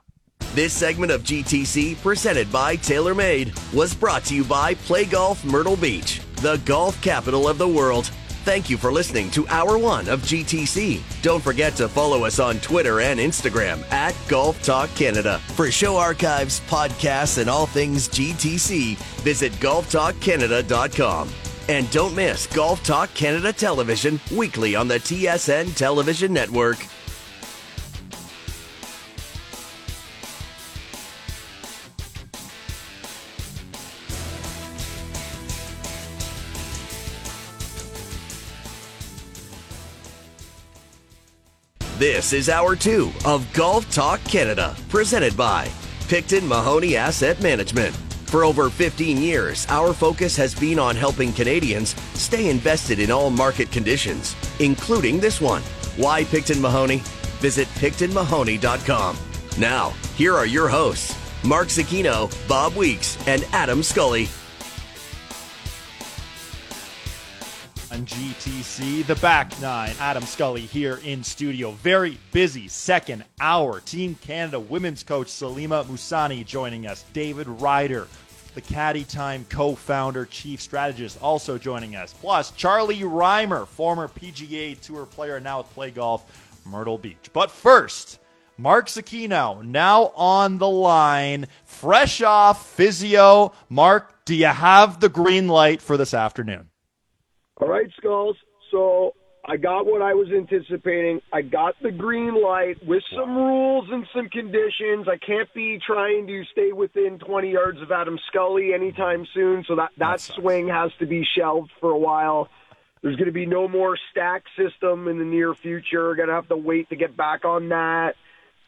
This segment of GTC, presented by TaylorMade, was brought to you by Play Golf Myrtle Beach, the golf capital of the world. Thank you for listening to Hour 1 of GTC. Don't forget to follow us on Twitter and Instagram at Golf Talk Canada. For show archives, podcasts, and all things GTC, visit golftalkcanada.com. And don't miss Golf Talk Canada Television weekly on the TSN Television Network. This is hour two of Golf Talk Canada, presented by Picton Mahoney Asset Management. For over 15 years, our focus has been on helping Canadians stay invested in all market conditions, including this one. Why Picton Mahoney? Visit PictonMahoney.com. Now, here are your hosts, Mark Zecchino, Bob Weeks, and Adam Scully. GTC. The back nine, Adam Scully here in studio. Very busy second hour. Team Canada women's coach Salimah Mussani joining us. David Rider, the Caddy Time co founder, chief strategist, also joining us. Plus, Charlie Rymer, former PGA Tour player, now with Play Golf Myrtle Beach. But first, Mark Zecchino now on the line, fresh off physio. Mark, do you have the green light for this afternoon? All right, Skulls. So I got what I was anticipating. I got the green light with some rules and some conditions. I can't be trying to stay within 20 yards of Adam Scully anytime soon, so that, that, that swing has to be shelved for a while. There's going to be no more stack system in the near future. Going to have to wait to get back on that.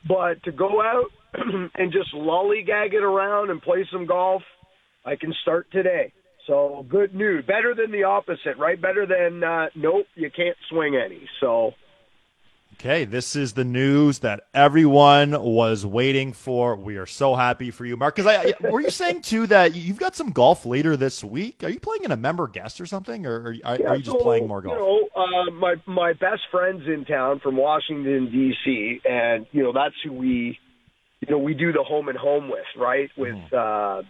But to go out and just lollygag it around and play some golf, I can start today. So good news. Better than the opposite, right? Better than uh, nope, you can't swing any. So Okay, this is the news that everyone was waiting for. We are so happy for you, Mark. Because I, were you saying too that you've got some golf later this week? Are you playing in a member guest or something, or are, are, yeah, are you just so, playing more golf? You know, uh, my my best friends in town from Washington D.C. and you know that's who we, you know, we do the home and home with, right? With mm. uh,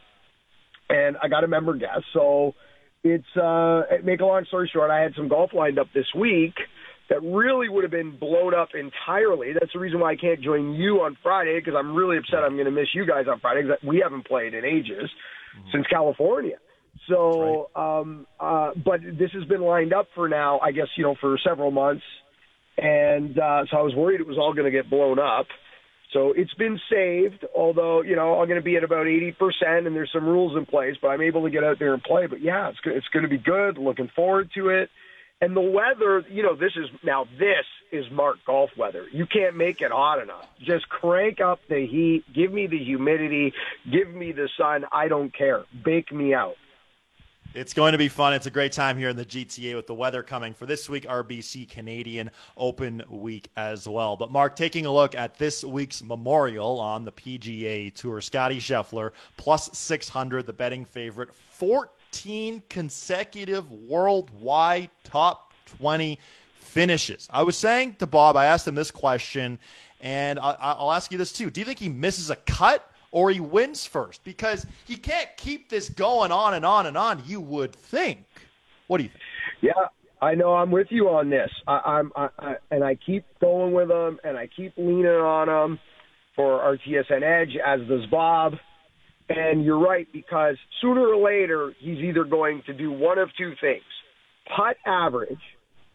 and I got a member guest, so it's uh, make a long story short, I had some golf lined up this week that really would have been blown up entirely. That's the reason why I can't join you on Friday because I'm really upset I'm going to miss you guys on Friday because we haven't played in ages mm-hmm. since California. So, right. um, uh, but this has been lined up for now, I guess, you know, for several months. And uh, so I was worried it was all going to get blown up. So it's been saved, although, you know, I'm going to be at about 80% and there's some rules in place, but I'm able to get out there and play. But yeah, it's, it's going to be good. Looking forward to it. And the weather, you know, this is now this is Mark golf weather. You can't make it hot enough. Just crank up the heat, give me the humidity, give me the sun. I don't care. Bake me out. It's going to be fun. It's a great time here in the GTA with the weather coming for this week, RBC Canadian Open Week as well. But, Mark, taking a look at this week's memorial on the PGA Tour, Scottie Scheffler, plus 600, the betting favorite, 14 consecutive worldwide top 20 finishes. I was saying to Bob, I asked him this question, and I'll ask you this too. Do you think he misses a cut or he wins first? Because he can't keep this going on and on and on, you would think. What do you think? Yeah, I know I'm with you on this. I, am I, I, and I keep going with him, and I keep leaning on him for our TSN Edge, as does Bob. And you're right, because sooner or later, he's either going to do one of two things putt average.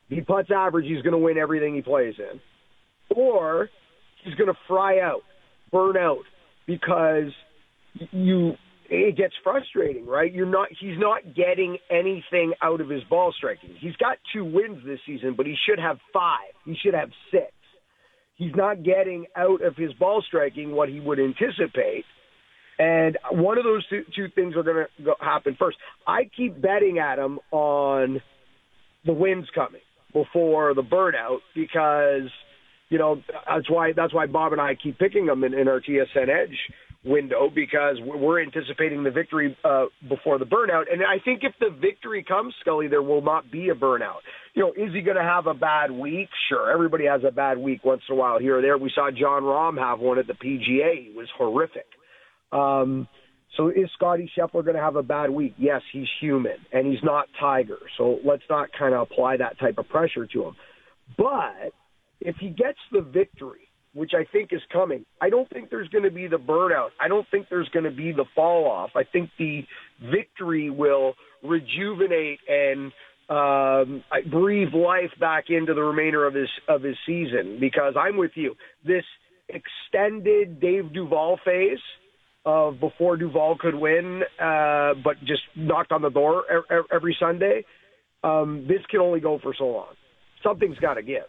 If he puts average, he's going to win everything he plays in. Or he's going to fry out, burn out, because you it gets frustrating, right? You're not he's not getting anything out of his ball striking. He's got two wins this season, but he should have five. He should have six. He's not getting out of his ball striking what he would anticipate. And one of those two, two things are going to happen first. I keep betting at him on the wins coming before the burnout because you know that's why that's why Bob and I keep picking them in, in our TSN Edge window because we're anticipating the victory uh, before the burnout. And I think if the victory comes, Scully, there will not be a burnout. You know, is he going to have a bad week? Sure, everybody has a bad week once in a while here or there. We saw Jon Rahm have one at the PGA. He was horrific. Um, so is Scottie Scheffler going to have a bad week? Yes, he's human and he's not Tiger. So let's not kind of apply that type of pressure to him. But if he gets the victory, which I think is coming, I don't think there's going to be the burnout. I don't think there's going to be the fall off. I think the victory will rejuvenate and um, breathe life back into the remainder of his of his season. Because I'm with you. This extended Dave Duval phase of before Duval could win, uh, but just knocked on the door every Sunday. Um, this can only go for so long. Something's got to give.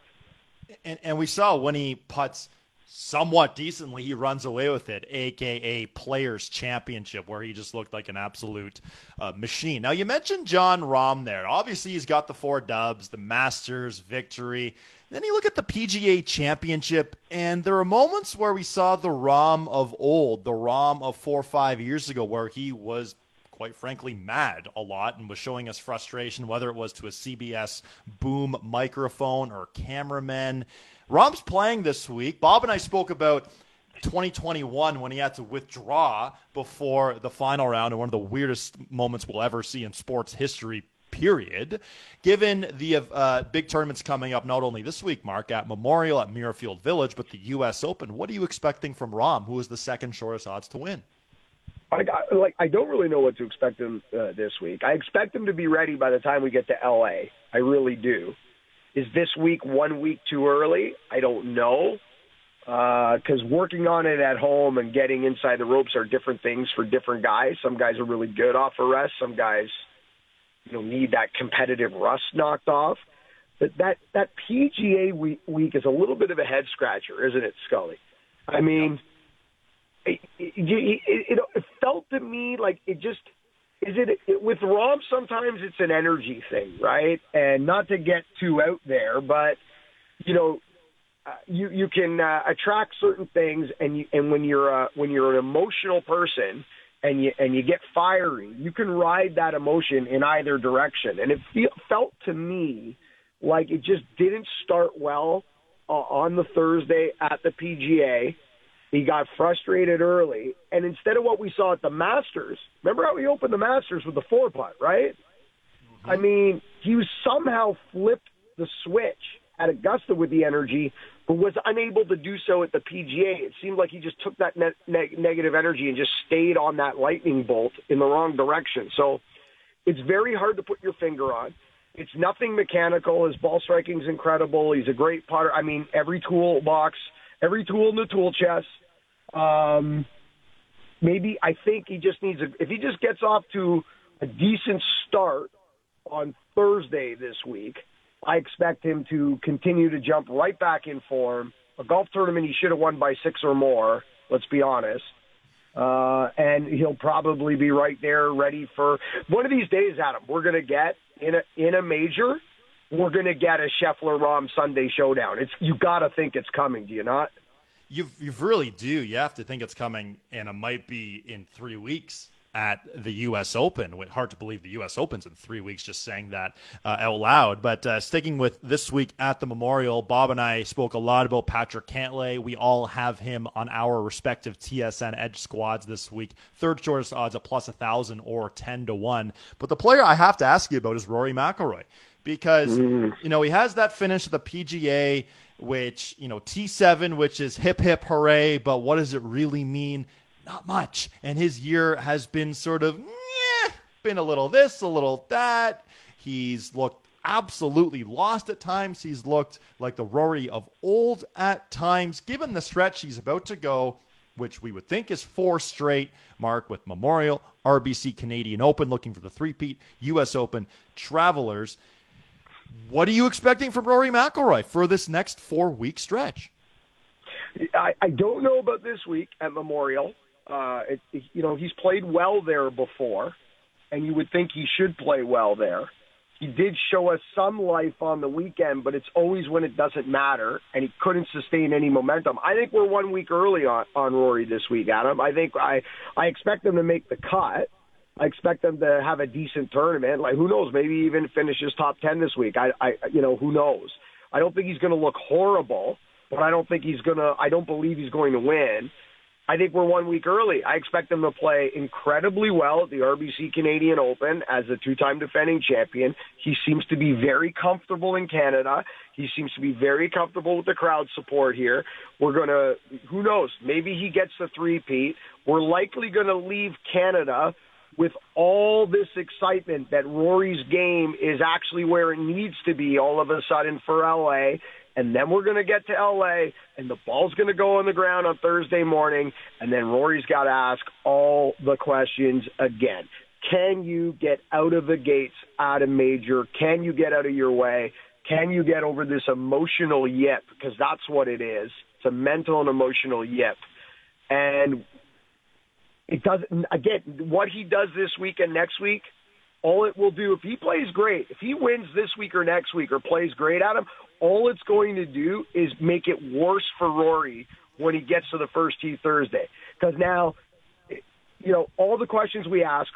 And, and we saw when he puts somewhat decently, he runs away with it, aka Players Championship, where he just looked like an absolute uh, machine. Now you mentioned Jon Rahm there. Obviously, he's got the four dubs, the Masters victory. Then you look at the PGA Championship, and there are moments where we saw the Rahm of old, the Rom of four or five years ago, where he was quite frankly mad a lot and was showing us frustration, whether it was to a CBS boom microphone or cameramen. Rahm's playing this week. Bob and I spoke about 2021 when he had to withdraw before the final round and one of the weirdest moments we'll ever see in sports history period. Given the uh, big tournaments coming up, not only this week, Mark, at Memorial, at Muirfield Village, but the U.S. Open, what are you expecting from Rom, who is the second shortest odds to win? I got, like I don't really know what to expect him uh, this week. I expect him to be ready by the time we get to L.A. I really do. Is this week one week too early? I don't know because uh, working on it at home and getting inside the ropes are different things for different guys. Some guys are really good off a rest. Some guys you know need that competitive rust knocked off. But that that PGA week, week is a little bit of a head scratcher, isn't it, Scully? I mean, it, it, it, it felt to me like it just is it, it with Rahm. Sometimes it's an energy thing, right? And not to get too out there, but you know, uh, you you can uh, attract certain things, and you, and when you're uh, when you're an emotional person and you and you get fiery, you can ride that emotion in either direction. And it feel, felt to me like it just didn't start well uh, on the Thursday at the PGA. He got frustrated early, and instead of what we saw at the Masters, remember how he opened the Masters with the four putt, right? Mm-hmm. I mean, he was somehow flipped the switch at Augusta with the energy, but was unable to do so at the PGA. It seemed like he just took that ne- ne- negative energy and just stayed on that lightning bolt in the wrong direction. So it's very hard to put your finger on. It's nothing mechanical. His ball striking is incredible. He's a great putter. I mean, every toolbox, every tool in the tool chest. Um, maybe I think he just needs a. If he just gets off to a decent start on Thursday this week, I expect him to continue to jump right back in form. A golf tournament he should have won by six or more. Let's be honest. Uh, and he'll probably be right there, ready for one of these days. Adam, we're going to get in a in a major. We're going to get a Scheffler Rahm Sunday showdown. It's you got to think it's coming. Do you not? You you really do. You have to think it's coming, and it might be in three weeks at the U.S. Open. Hard to believe the U.S. Open's in three weeks. Just saying that uh, out loud. But uh, sticking with this week at the Memorial, Bob and I spoke a lot about Patrick Cantlay. We all have him on our respective TSN Edge squads this week. Third shortest odds at plus a thousand or ten to one. But the player I have to ask you about is Rory McIlroy because mm. you know he has that finish at the PGA which, you know, T7, which is hip hip hooray, but what does it really mean? Not much. And his year has been sort of, eh, been a little this, a little that. He's looked absolutely lost at times. He's looked like the Rory of old at times. Given the stretch he's about to go, which we would think is four straight, Mark with Memorial, RBC Canadian Open, looking for the three-peat, U.S. Open, Travelers. What are you expecting from Rory McIlroy for this next four-week stretch? I, I don't know about this week at Memorial. Uh, it, it, you know, he's played well there before, and you would think he should play well there. He did show us some life on the weekend, but it's always when it doesn't matter, and he couldn't sustain any momentum. I think we're one week early on, on Rory this week, Adam. I think I I expect him to make the cut. I expect them to have a decent tournament. Like who knows? Maybe even finishes top ten this week. I, I, you know, who knows? I don't think he's going to look horrible, but I don't think he's going to. I don't believe he's going to win. I think we're one week early. I expect them to play incredibly well at the RBC Canadian Open as a two-time defending champion. He seems to be very comfortable in Canada. He seems to be very comfortable with the crowd support here. We're going to, who knows, maybe he gets the three-peat. We're likely going to leave Canada with all this excitement that Rory's game is actually where it needs to be all of a sudden for LA. And then we're going to get to LA and the ball's going to go on the ground on Thursday morning. And then Rory's got to ask all the questions again. Can you get out of the gates out of major? Can you get out of your way? Can you get over this emotional yip? Because that's what it is. It's a mental and emotional yip. And it doesn't, again, what he does this week and next week, all it will do, if he plays great, if he wins this week or next week or plays great at him, all it's going to do is make it worse for Rory when he gets to the first tee Thursday. Because now, you know, all the questions we ask,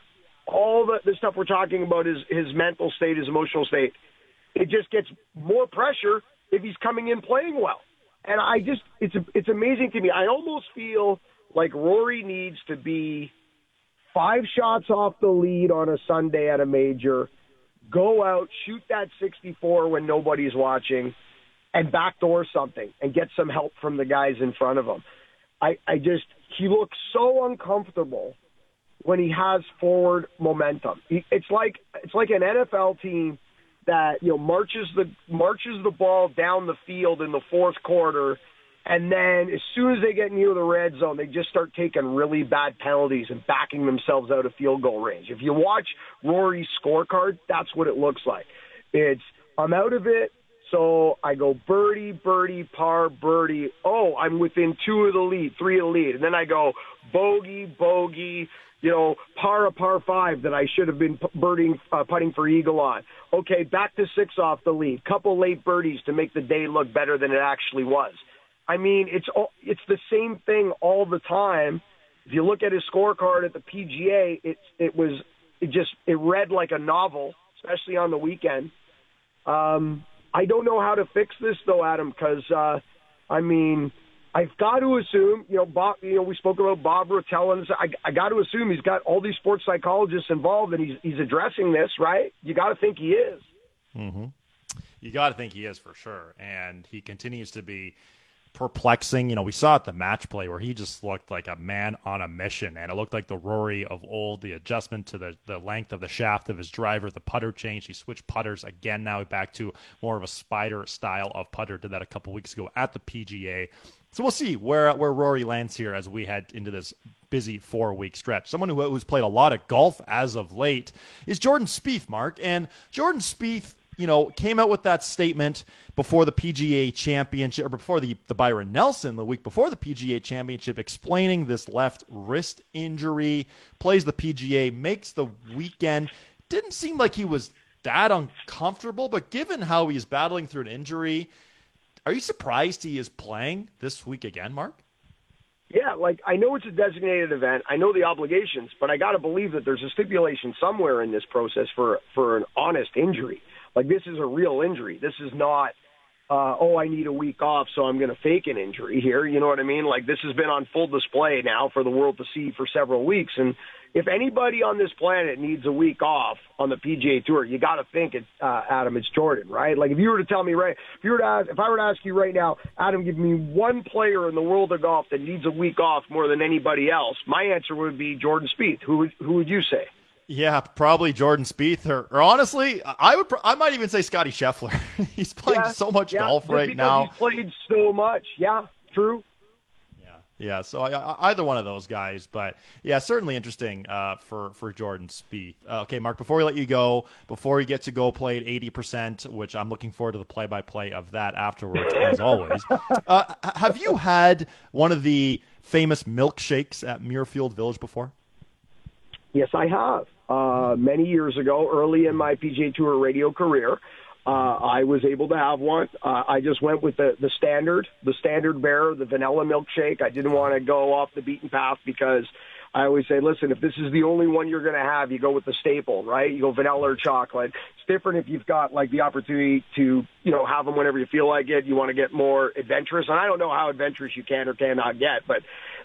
all the, the stuff we're talking about is his mental state, his emotional state. It just gets more pressure if he's coming in playing well. And I just, it's, it's amazing to me. I almost feel – like Rory needs to be five shots off the lead on a Sunday at a major, go out, shoot that 64 when nobody's watching, and backdoor something and get some help from the guys in front of him. I, I just, he looks so uncomfortable when he has forward momentum. He, it's like, it's like an NFL team that, you know, marches the, marches the ball down the field in the fourth quarter And then as soon as they get near the red zone, they just start taking really bad penalties and backing themselves out of field goal range. If you watch Rory's scorecard, that's what it looks like. It's I'm out of it. So I go birdie, birdie, par, birdie. Oh, I'm within two of the lead, three of the lead. And then I go bogey, bogey, you know, par a par five that I should have been birding, uh, putting for eagle on. Okay, back to six off the lead. Couple late birdies to make the day look better than it actually was. I mean, it's all, it's the same thing all the time. If you look at his scorecard at the PGA, it it was it just it read like a novel, especially on the weekend. Um, I don't know how to fix this though, Adam, because uh, I mean, I've got to assume, you know, Bob. You know, we spoke about Bob Rotella. I, I got to assume he's got all these sports psychologists involved, and he's he's addressing this, right? You got to think he is. Mm-hmm. You got to think he is for sure, and he continues to be perplexing. You know, we saw at the match play where he just looked like a man on a mission, and it looked like the Rory of old. The adjustment to the the length of the shaft of his driver, the putter change. He switched putters again. Now back to more of a spider style of putter. Did that a couple weeks ago at the PGA. So we'll see where where Rory lands here as we head into this busy four week stretch. Someone who, who's played a lot of golf as of late is Jordan Spieth, Mark, and Jordan Spieth you know, came out with that statement before the PGA Championship or before the, the Byron Nelson the week before the PGA Championship, explaining this left wrist injury, plays the PGA, makes the weekend. Didn't seem like he was that uncomfortable, but given how he's battling through an injury, are you surprised he is playing this week again, Mark? Yeah, like I know it's a designated event. I know the obligations, but I got to believe that there's a stipulation somewhere in this process for for an honest injury. Like this is a real injury. This is not, uh, oh, I need a week off, so I'm going to fake an injury here. You know what I mean? Like this has been on full display now for the world to see for several weeks. And if anybody on this planet needs a week off on the PGA Tour, you got to think it's uh, Adam. It's Jordan, right? Like if you were to tell me right, if you were to ask, if I were to ask you right now, Adam, give me one player in the world of golf that needs a week off more than anybody else, my answer would be Jordan Spieth. Who would, who would you say? Yeah, probably Jordan Spieth, or, or honestly, I would. I might even say Scottie Scheffler. he's playing yeah, so much yeah, golf right now. He's played so much. Yeah, true. Yeah, yeah. So I, I, either one of those guys, but yeah, certainly interesting uh, for for Jordan Spieth. Uh, okay, Mark. Before we let you go, before you get to go play at eighty percent, which I'm looking forward to the play by play of that afterwards, as always. Uh, have you had one of the famous milkshakes at Muirfield Village before? Yes, I have uh, many years ago, early in my PGA Tour radio career. Uh, I was able to have one. Uh, I just went with the, the standard, the standard bearer, the vanilla milkshake. I didn't want to go off the beaten path because I always say, listen, if this is the only one you're going to have, you go with the staple, right? You go vanilla or chocolate. It's different if you've got like the opportunity to, you know, have them whenever you feel like it. You want to get more adventurous, and I don't know how adventurous you can or cannot get, but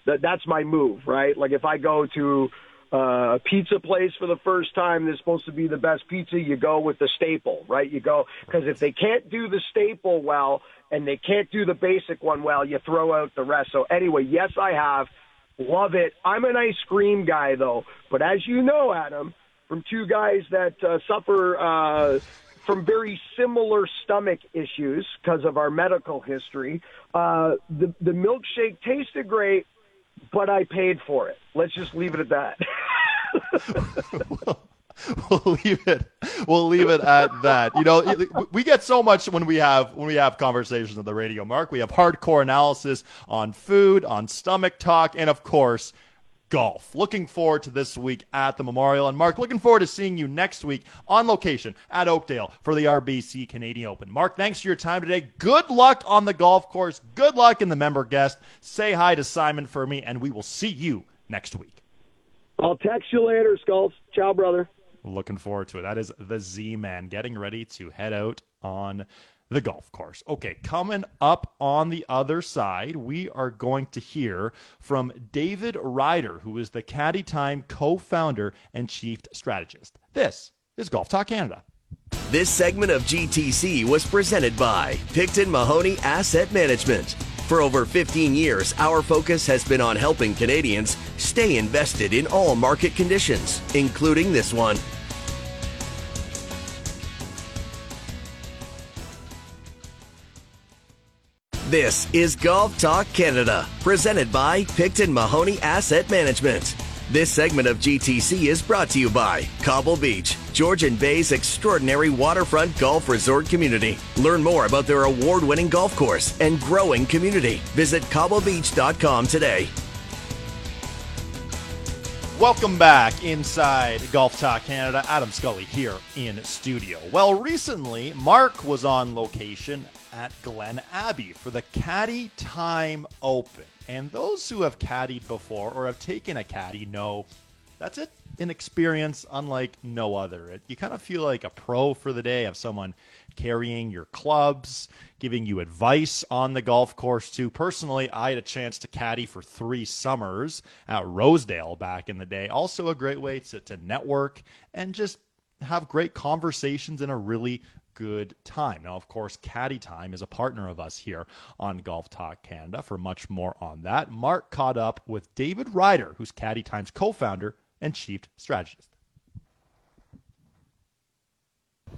th- that's my move, right? Like if I go to uh, a pizza place for the first time that's supposed to be the best pizza, you go with the staple, right? You go because if they can't do the staple well and they can't do the basic one well, you throw out the rest. So anyway, yes, I have. Love it. I'm an ice cream guy though, but as you know, Adam, from two guys that uh, suffer uh, from very similar stomach issues because of our medical history, uh, the the milkshake tasted great, but I paid for it. Let's just leave it at that. we'll leave it. We'll leave it at that. You know, we get so much when we have when we have conversations on the radio. Mark, we have hardcore analysis on food, on stomach talk, and of course golf. Looking forward to this week at the Memorial. And Mark, looking forward to seeing you next week on location at Oakdale for the RBC Canadian Open. Mark, thanks for your time today. Good luck on the golf course. Good luck in the member guest. Say hi to Simon for me, and we will see you next week. I'll text you later, Skulls. Ciao, brother. Looking forward to it. That is the Z Man getting ready to head out on the golf course. Okay, coming up on the other side, we are going to hear from David Rider, who is the Caddy Time co founder and chief strategist. This is Golf Talk Canada. This segment of GTC was presented by Picton Mahoney Asset Management. For over 15 years, our focus has been on helping Canadians stay invested in all market conditions, including this one. This is Golf Talk Canada, presented by Picton Mahoney Asset Management. This segment of GTC is brought to you by Cobble Beach, Georgian Bay's extraordinary waterfront golf resort community. Learn more about their award winning golf course and growing community. Visit cobblebeach.com today. Welcome back inside Golf Talk Canada. Adam Scully here in studio. Well, recently, Mark was on location at Glen Abbey for the Caddy Time Open. And those who have caddied before or have taken a caddy know that's it. An experience unlike no other. It, you kind of feel like a pro for the day, of someone carrying your clubs, giving you advice on the golf course too. Personally, I had a chance to caddy for three summers at Rosedale back in the day. Also a great way to, to network and just have great conversations in a really good time. Now, of course, Caddy Time is a partner of us here on Golf Talk Canada. For much more on that, Mark caught up with David Rider, who's Caddy Time's co founder and chief strategist.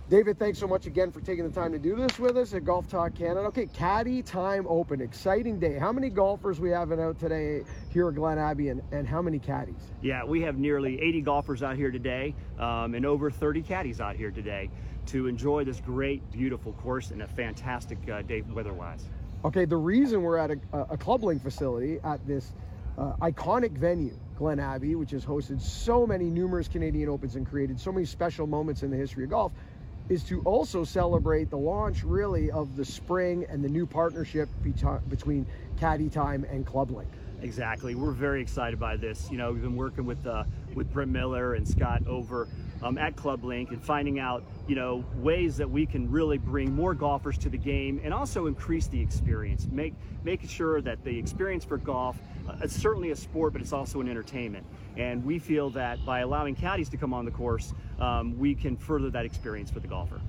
David, thanks so much again for taking the time to do this with us at Golf Talk Canada. Okay, Caddy Time Open, exciting day. How many golfers we have out today here at Glen Abbey, and, and how many caddies? Yeah, we have nearly 80 golfers out here today, um, and over 30 caddies out here today to enjoy this great, beautiful course and a fantastic uh, day weather-wise. Okay, the reason we're at a, a Club Link facility at this uh, iconic venue, Glen Abbey, which has hosted so many numerous Canadian Opens and created so many special moments in the history of golf, is to also celebrate the launch really of the spring and the new partnership between Caddy Time and Clublink. Exactly. We're very excited by this. You know, we've been working with uh, with Brent Miller and Scott over um, at Clublink and finding out, you know, ways that we can really bring more golfers to the game and also increase the experience. Make making sure that the experience for golf uh, it's certainly a sport, but it's also an entertainment. And we feel that by allowing caddies to come on the course, um, we can further that experience for the golfer.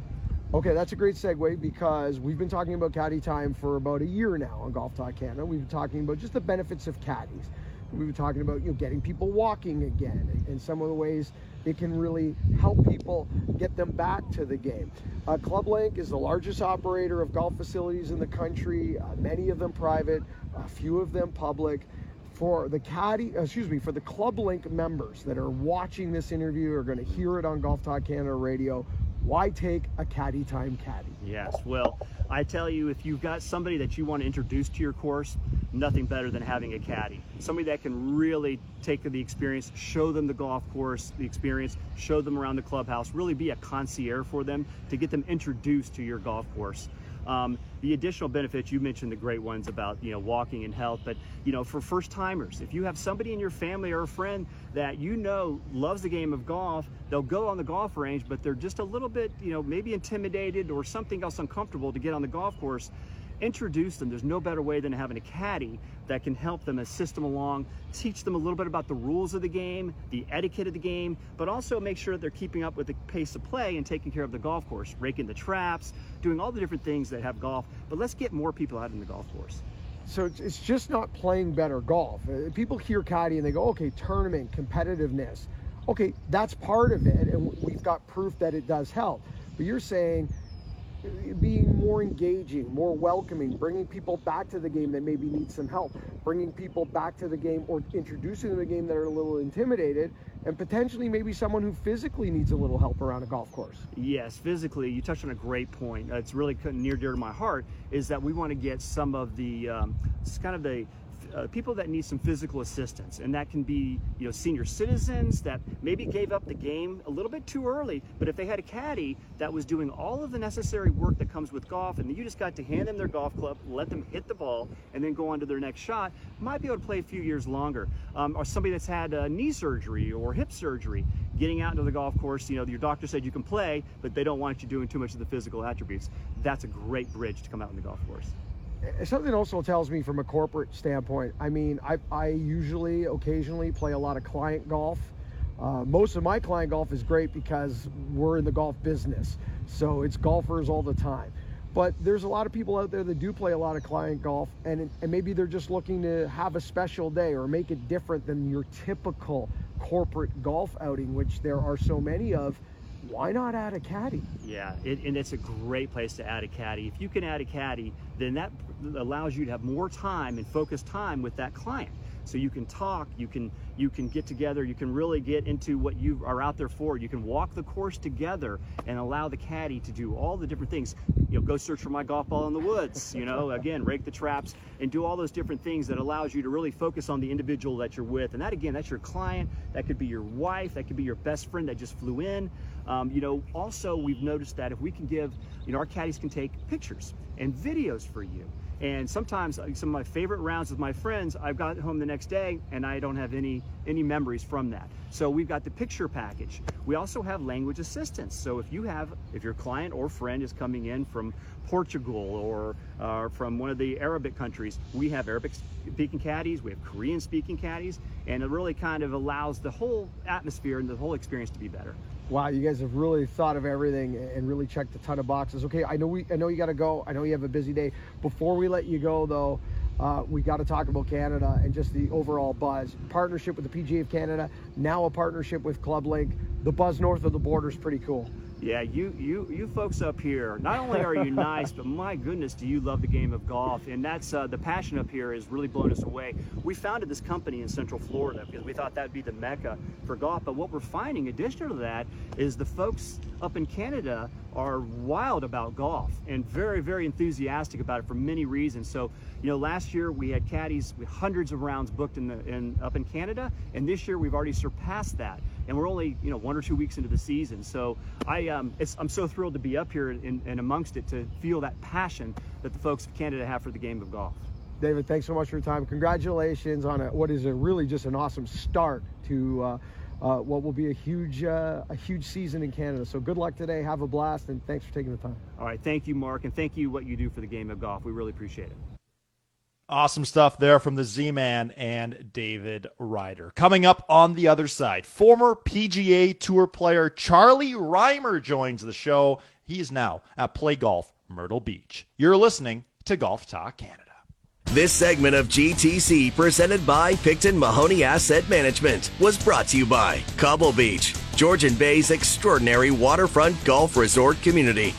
Okay, that's a great segue because we've been talking about caddy time for about a year now on Golf Talk Canada. We've been talking about just the benefits of caddies. We've been talking about you know getting people walking again and, and some of the ways it can really help people get them back to the game. Uh, Club Link is the largest operator of golf facilities in the country, uh, many of them private, a few of them public for the caddy, excuse me, for the Club Link members that are watching this interview are going to hear it on Golf Talk Canada radio. Why take a caddy time caddy? Yes, well, I tell you, if you've got somebody that you want to introduce to your course, nothing better than having a caddy. Somebody that can really take the experience, show them the golf course, the experience, show them around the clubhouse, really be a concierge for them to get them introduced to your golf course. Um, the additional benefits you mentioned the great ones about you know walking and health but you know for first timers if you have somebody in your family or a friend that you know loves the game of golf they'll go on the golf range but they're just a little bit you know maybe intimidated or something else uncomfortable to get on the golf course introduce them. There's no better way than having a caddy that can help them assist them along, teach them a little bit about the rules of the game, the etiquette of the game, but also make sure they're keeping up with the pace of play and taking care of the golf course, raking the traps, doing all the different things that have golf. But let's get more people out in the golf course. So it's just not playing better golf. Uh, people hear caddy and they go, okay, tournament, competitiveness. Okay, that's part of it, and we've got proof that it does help. But you're saying being more engaging, more welcoming, bringing people back to the game that maybe need some help, bringing people back to the game or introducing them to the game that are a little intimidated, and potentially maybe someone who physically needs a little help around a golf course. Yes, physically, you touched on a great point. It's really near dear to my heart. Is that we want to get some of the, um, it's kind of the uh, people that need some physical assistance, and that can be you know senior citizens that maybe gave up the game a little bit too early, but if they had a caddy that was doing all of the necessary work that comes with golf, and you just got to hand them their golf club, let them hit the ball, and then go on to their next shot, might be able to play a few years longer. Um, or somebody that's had uh, knee surgery or hip surgery, getting out into the golf course, you know, your doctor said you can play, but they don't want you doing too much of the physical attributes. That's a great bridge to come out in the golf course something also tells me from a corporate standpoint. I mean, I, I usually, occasionally play a lot of client golf. Uh, most of my client golf is great because we're in the golf business, so it's golfers all the time. But there's a lot of people out there that do play a lot of client golf, and and maybe they're just looking to have a special day or make it different than your typical corporate golf outing, which there are so many of why not add a caddy? Yeah, it, and it's a great place to add a caddy. If you can add a caddy, then that allows you to have more time and focus time with that client. So you can talk you can you can get together you can really get into what you are out there for. You can walk the course together and allow the caddy to do all the different things. You know go search for my golf ball in the woods you know again rake the traps and do all those different things that allows you to really focus on the individual that you're with. And that again that's your client that could be your wife that could be your best friend that just flew in. Um, you know also we've noticed that if we can give you know our caddies can take pictures and videos for you and sometimes some of my favorite rounds with my friends, I've got home the next day and I don't have any any memories from that. So we've got the picture package. We also have language assistance. So if you have, if your client or friend is coming in from Portugal or uh, from one of the Arabic countries, we have Arabic speaking caddies, we have Korean speaking caddies, and it really kind of allows the whole atmosphere and the whole experience to be better. Wow, you guys have really thought of everything and really checked a ton of boxes. Okay, I know we, I know you got to go. I know you have a busy day. Before we let you go, though, uh, we got to talk about Canada and just the overall buzz. Partnership with the PGA of Canada, now a partnership with Club Link. The buzz north of the border is pretty cool. Yeah, you you you folks up here. Not only are you nice, but my goodness, do you love the game of golf? And that's uh, the passion up here has really blown us away. We founded this company in Central Florida because we thought that'd be the mecca for golf. But what we're finding, additional to that, is the folks up in Canada are wild about golf and very very enthusiastic about it for many reasons. So you know, last year we had caddies with hundreds of rounds booked in the in up in Canada, and this year we've already surpassed that and we're only you know one or two weeks into the season. So I um, I'm so thrilled to be up here and, amongst it to feel that passion that the folks of Canada have for the game of golf. David, thanks so much for your time. Congratulations on a, what is a really just an awesome start to uh, uh, what will be a huge uh, a huge season in Canada. So good luck today. Have a blast, and thanks for taking the time. All right, thank you, Mark, and thank you what you do for the game of golf. We really appreciate it. Awesome stuff there from the Z Man and David Rider. Coming up on the other side, former PGA Tour player Charlie Rymer joins the show. He is now at Play Golf Myrtle Beach. You're listening to Golf Talk Canada. This segment of GTC, presented by Picton Mahoney Asset Management, was brought to you by Cobble Beach, Georgian Bay's extraordinary waterfront golf resort community.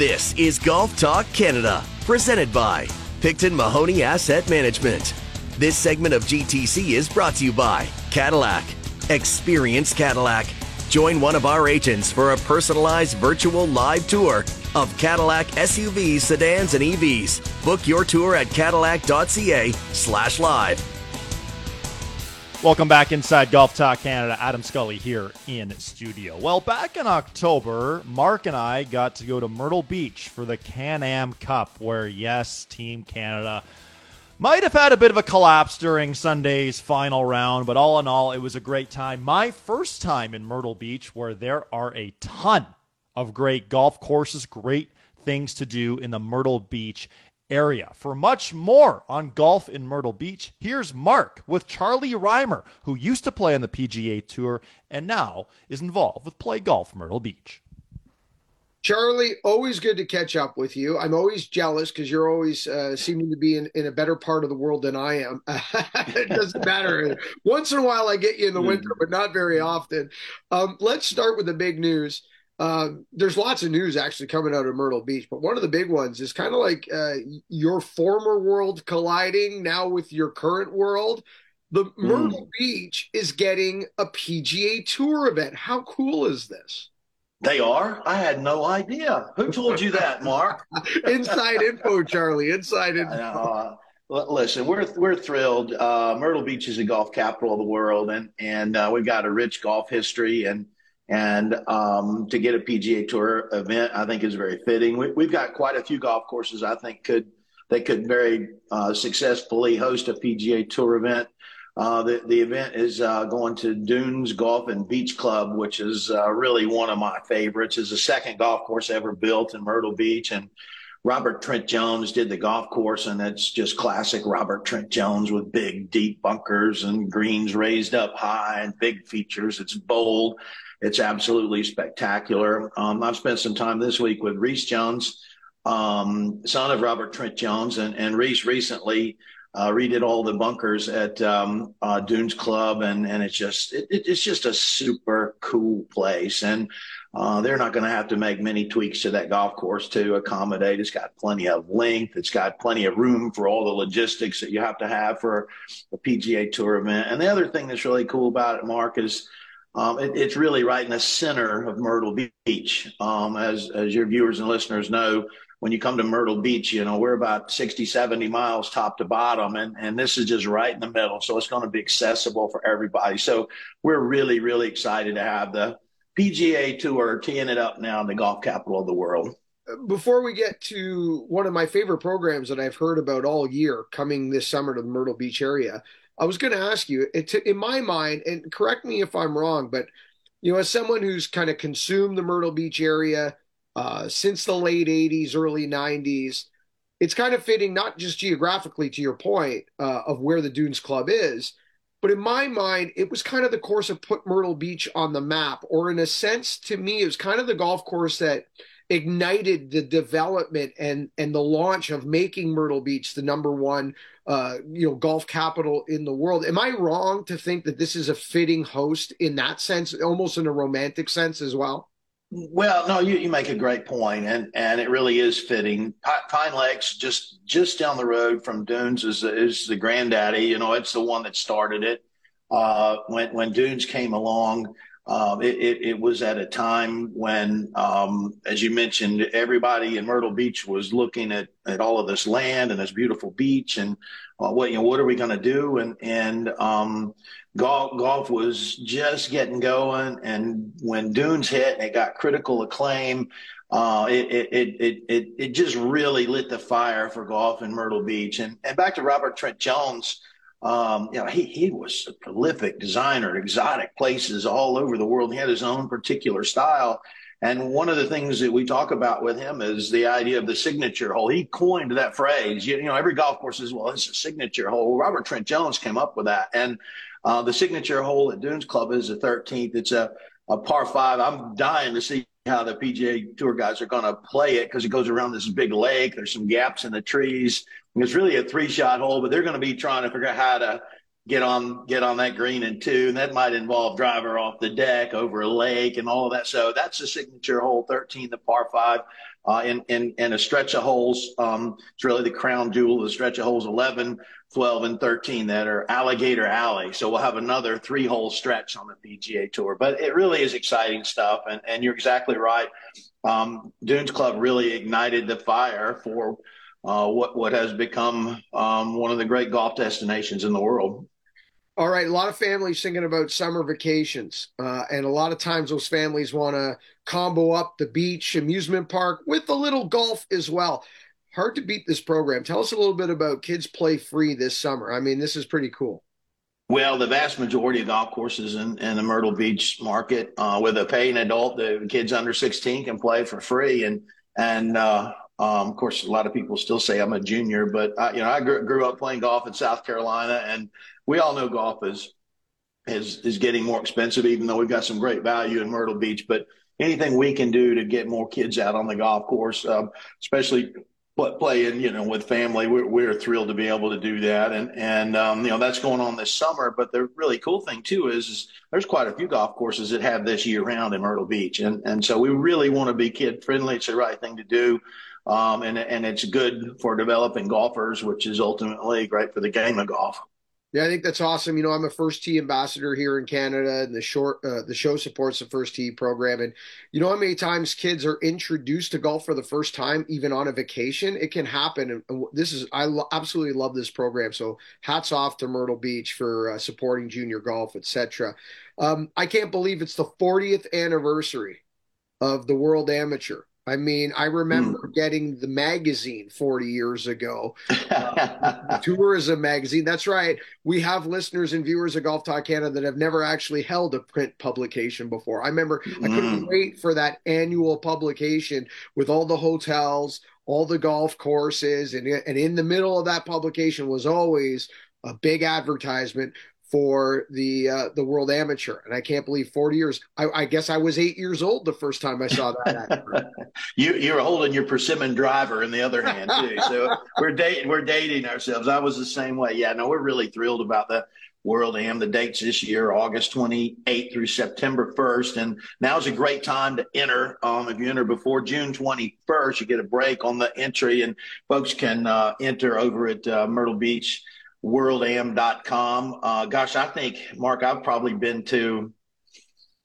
This is Golf Talk Canada, presented by Picton Mahoney Asset Management. This segment of GTC is brought to you by Cadillac. Experience Cadillac. Join one of our agents for a personalized virtual live tour of Cadillac SUVs, sedans, and EVs. Book your tour at cadillac.ca slash live. Welcome back inside Golf Talk Canada. Adam Scully here in studio. Well, back in October, Mark and I got to go to Myrtle Beach for the Can Am Cup, where, yes, Team Canada might have had a bit of a collapse during Sunday's final round, but all in all, it was a great time. My first time in Myrtle Beach, where there are a ton of great golf courses, great things to do in the Myrtle Beach area. For much more on golf in Myrtle Beach, here's Mark with Charlie Rymer, who used to play on the PGA Tour and now is involved with Play Golf Myrtle Beach. Charlie, always good to catch up with you. I'm always jealous because you're always uh, seeming to be in, in a better part of the world than I am. it doesn't matter. Once in a while, I get you in the winter, but not very often. Um, let's start with the big news. Uh, there's lots of news actually coming out of Myrtle Beach, but one of the big ones is kind of like uh, your former world colliding now with your current world. The mm. Myrtle Beach is getting a PGA Tour event. How cool is this? They are. I had no idea. Who told you that, Mark? inside info, Charlie. Inside info. Uh, listen, we're we're thrilled. Uh, Myrtle Beach is the golf capital of the world, and and uh, we've got a rich golf history and and um, to get a PGA Tour event, I think is very fitting. We, have got quite a few golf courses I think could they could very uh, successfully host a PGA Tour event. Uh, the, the event is uh, going to Dunes Golf and Beach Club, which is uh, really one of my favorites. It's the second golf course ever built in Myrtle Beach, and Robert Trent Jones did the golf course, and it's just classic Robert Trent Jones with big, deep bunkers and greens raised up high and big features. It's bold. It's absolutely spectacular. Um, I've spent some time this week with Rees Jones, um, son of Robert Trent Jones, and, and Rees recently uh, redid all the bunkers at um, uh, Dunes Club, and and it's just it, it's just a super cool place, and uh, they're not going to have to make many tweaks to that golf course to accommodate. It's got plenty of length. It's got plenty of room for all the logistics that you have to have for a PGA Tour event. And the other thing that's really cool about it, Mark, is um, it, it's really right in the center of Myrtle Beach. Um, as as your viewers and listeners know, when you come to Myrtle Beach, you know, we're about 60, 70 miles top to bottom, and, and this is just right in the middle. So it's going to be accessible for everybody. So we're really, really excited to have the PGA Tour teeing it up now in the golf capital of the world. Before we get to one of my favorite programs that I've heard about all year coming this summer to the Myrtle Beach area, I was going to ask you, it, in my mind, and correct me if I'm wrong, but you know, as someone who's kind of consumed the Myrtle Beach area uh, since the late 80s, early 90s, it's kind of fitting not just geographically to your point uh, of where the Dunes Club is, but in my mind, it was kind of the course that put Myrtle Beach on the map, or in a sense, to me, it was kind of the golf course that ignited the development and and the launch of making Myrtle Beach the number one uh, you know golf capital in the world. Am I wrong to think that this is a fitting host in that sense, almost in a romantic sense as well? Well, no, you, you make a great point, and and it really is fitting. Pine Lakes, just just down the road from Dunes, is is the granddaddy. You know, it's the one that started it. Uh, when when Dunes came along, um, it, it, it, was at a time when, um, as you mentioned, everybody in Myrtle Beach was looking at, at all of this land and this beautiful beach, and uh, what you know, what are we going to do? And and um, golf golf was just getting going, and when Dunes hit, and it got critical acclaim. Uh, it, it, it, it, it just really lit the fire for golf in Myrtle Beach. And, and back to Robert Trent Jones, um, you know, he, he was a prolific designer, exotic places all over the world. He had his own particular style. And one of the things that we talk about with him is the idea of the signature hole. He coined that phrase. You, you know, every golf course says, well, it's a signature hole. Robert Trent Jones came up with that. And uh, the signature hole at Dunes Club is the 13th. It's a, a par five. I'm dying to see how the PGA Tour guys are going to play it because it goes around this big lake. There's some gaps in the trees. It's really a three shot hole, but they're going to be trying to figure out how to get on get on that green in two, and that might involve driver off the deck over a lake and all of that. So that's the signature hole, 13, the par five uh, in, in, in a stretch of holes. Um, it's really the crown jewel of the stretch of holes 11, 12, and 13 that are Alligator Alley. So we'll have another three hole stretch on the PGA Tour. But it really is exciting stuff. And, and you're exactly right. Um, Dunes Club really ignited the fire for uh, what, what has become um, one of the great golf destinations in the world. All right, a lot of families thinking about summer vacations, uh, and a lot of times those families want to combo up the beach amusement park with a little golf as well. Hard to beat this program. Tell us a little bit about Kids Play Free this summer. I mean, this is pretty cool. Well, the vast majority of golf courses in, in the Myrtle Beach market, uh, with a paying adult, the kids under 16 can play for free. And and uh, um, of course, a lot of people still say I'm a junior, but I, you know, I grew, grew up playing golf in South Carolina, and we all know golf is is is getting more expensive, even though we've got some great value in Myrtle Beach. But anything we can do to get more kids out on the golf course, um, especially playing, you know, with family, we're, we're thrilled to be able to do that. And, and, um, you know, that's going on this summer. But the really cool thing too is, is, there's quite a few golf courses that have this year round in Myrtle Beach. And, and so we really want to be kid friendly. It's the right thing to do. Um, and, and it's good for developing golfers, which is ultimately great for the game of golf. Yeah, I think that's awesome. You know, I'm a first tee ambassador here in Canada, and the short uh, the show supports the first tee program. And you know how many times kids are introduced to golf for the first time, even on a vacation? It can happen. And this is I lo- absolutely love this program. So hats off to Myrtle Beach for uh, supporting junior golf, etc. Um, I can't believe it's the 40th anniversary of the World Amateur. I mean, I remember mm. getting the magazine 40 years ago, uh, tourism magazine. That's right. We have listeners and viewers of Golf Talk Canada that have never actually held a print publication before. I remember mm. I couldn't hmm. wait for that annual publication with all the hotels, all the golf courses, and and in the middle of that publication was always a big advertisement for the uh, the World Amateur, and I can't believe 40 years. I, I guess I was eight years old the first time I saw that. you you were holding your persimmon driver in the other hand too, so we're dating we're dating ourselves. I was the same way. Yeah, no, we're really thrilled about the World Am. The dates this year, August 28th through September 1st, and now is a great time to enter. Um, if you enter before June 21st, you get a break on the entry, and folks can uh, enter over at uh, Myrtle Beach worldam.com. Uh, gosh, I think, Mark, I've probably been to,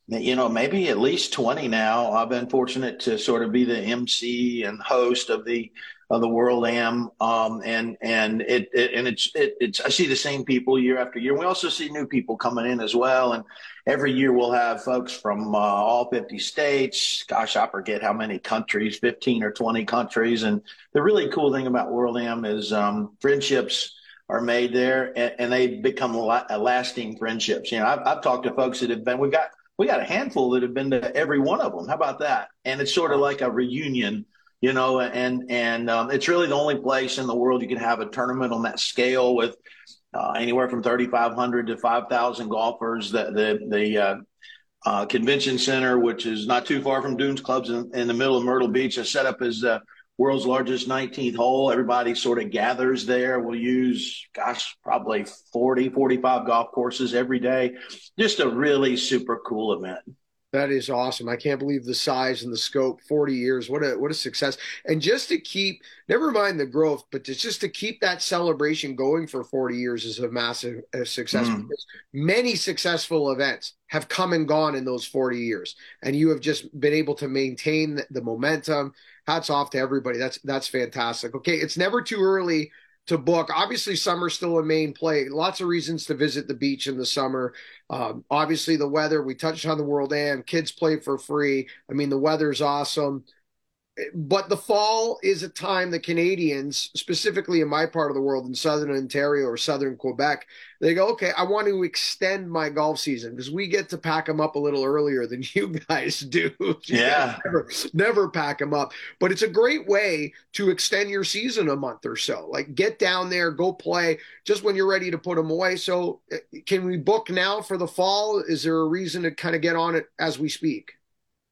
you know, maybe at least 20 now. I've been fortunate to sort of be the MC and host of the, of the World Am. Um, and, and it, it and it's, it, it's, I see the same people year after year. We also see new people coming in as well. And every year we'll have folks from uh, all 50 states. Gosh, I forget how many countries, 15 or 20 countries. And the really cool thing about World Am is um, friendships are made there, and, and they become a lasting friendships. You know, I've, I've talked to folks that have been. We've got we got a handful that have been to every one of them. How about that? And it's sort of like a reunion, you know. And and um, it's really the only place in the world you can have a tournament on that scale with uh, anywhere from 3,500 to 5,000 golfers. The the the uh, uh, convention center, which is not too far from Dunes Clubs in, in the middle of Myrtle Beach, is set up as uh, world's largest 19th hole. Everybody sort of gathers there. We'll use, gosh, probably 40, 45 golf courses every day. Just a really super cool event. That is awesome. I can't believe the size and the scope. 40 years. What a what a success. And just to keep never mind the growth, but to, just to keep that celebration going for 40 years is a massive uh, success mm. because many successful events have come and gone in those 40 years and you have just been able to maintain the momentum hats off to everybody. That's that's fantastic. Okay, it's never too early to book. Obviously, summer's still a main play. Lots of reasons to visit the beach in the summer. Um, obviously, the weather. We touched on the World Am. Kids play for free. I mean, the weather's awesome but the fall is a time the Canadians, specifically in my part of the world, in southern Ontario or southern Quebec, they go, okay, I want to extend my golf season because we get to pack them up a little earlier than you guys do. Yeah. never, never pack them up. But it's a great way to extend your season a month or so. Like get down there, go play just when you're ready to put them away. So eh, can we book now for the fall? Is there a reason to kind of get on it as we speak?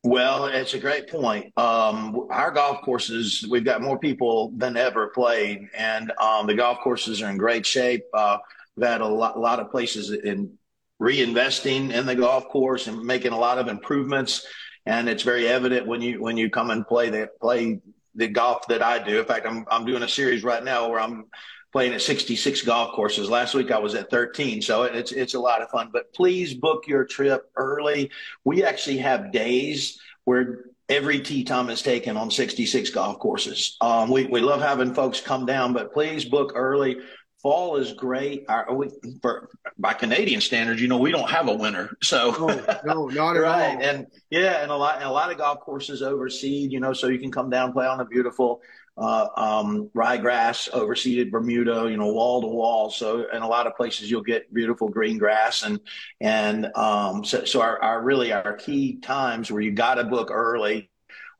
Well, it's a great point. Um, our golf courses, we've got more people than ever playing, and um, the golf courses are in great shape. Uh, we've had a lot, lot of places in reinvesting in the golf course and making a lot of improvements, and it's very evident when you when you come and play the play the golf that I do. In fact, I'm I'm doing a series right now where I'm playing at 66 golf courses. Last week I was at 13, so it's it's a lot of fun. But please book your trip early. We actually have days where every tee time is taken on 66 golf courses. Um, we we love having folks come down, but please book early. Fall is great. Our, we, for, by Canadian standards, you know, we don't have a winter, so no, no not at right. all. And yeah, and a lot and a lot of golf courses overseed, you know, so you can come down play on a beautiful uh, um, ryegrass, overseeded Bermuda, you know, wall to wall. So in a lot of places you'll get beautiful green grass and, and, um, so, so our, our really our key times where you got to book early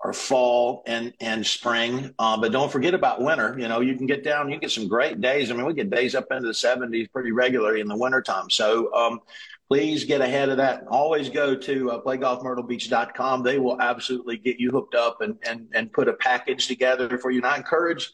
are fall and, and spring. Uh, but don't forget about winter. You know, you can get down, you get some great days. I mean, we get days up into the seventies pretty regularly in the wintertime. So, um, please get ahead of that. Always go to uh, playgolfmyrtlebeach.com. They will absolutely get you hooked up and, and, and put a package together for you. And I encourage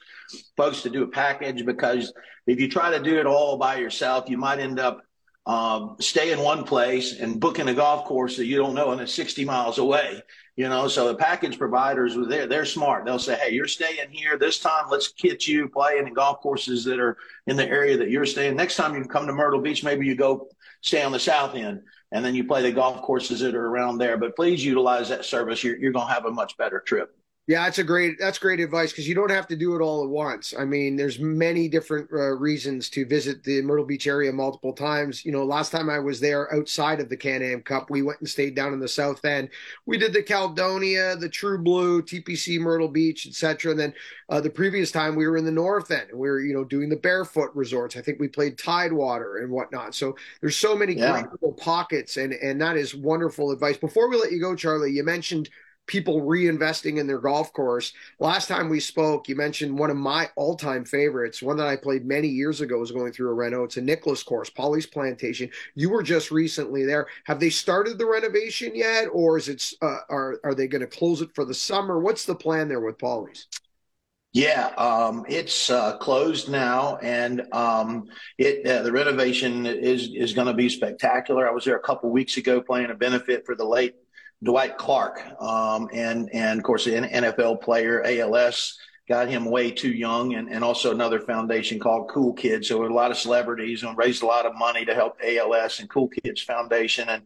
folks to do a package because if you try to do it all by yourself, you might end up um, stay in one place and booking a golf course that you don't know and it's 60 miles away. You know, so the package providers, they're, they're smart. They'll say, hey, you're staying here this time. Let's get you playing in golf courses that are in the area that you're staying. Next time you come to Myrtle Beach, maybe you go stay on the south end and then you play the golf courses that are around there. But please utilize that service. You're, you're going to have a much better trip. Yeah, that's a great that's great advice because you don't have to do it all at once. I mean, there's many different uh, reasons to visit the Myrtle Beach area multiple times. You know, last time I was there outside of the Can-Am Cup, we went and stayed down in the south end. We did the Caledonia, the True Blue, TPC Myrtle Beach, etc. And then uh, the previous time we were in the north end, and we were you know doing the barefoot resorts. I think we played Tidewater and whatnot. So there's so many yeah. great little pockets, and and that is wonderful advice. Before we let you go, Charlie, you mentioned people reinvesting in their golf course. Last time we spoke, you mentioned one of my all-time favorites, one that I played many years ago, was going through a reno. It's a Nicklaus course, Pawleys Plantation. You were just recently there. Have they started the renovation yet, or is it? Uh, are are they going to close it for the summer? What's the plan there with Pawleys? Yeah, um, it's uh, closed now, and um, it uh, the renovation is is going to be spectacular. I was there a couple weeks ago playing a benefit for the late Dwight Clark, um, and and of course an NFL player, ALS got him way too young, and, and also another foundation called Cool Kids. So a lot of celebrities and raised a lot of money to help ALS and Cool Kids Foundation, and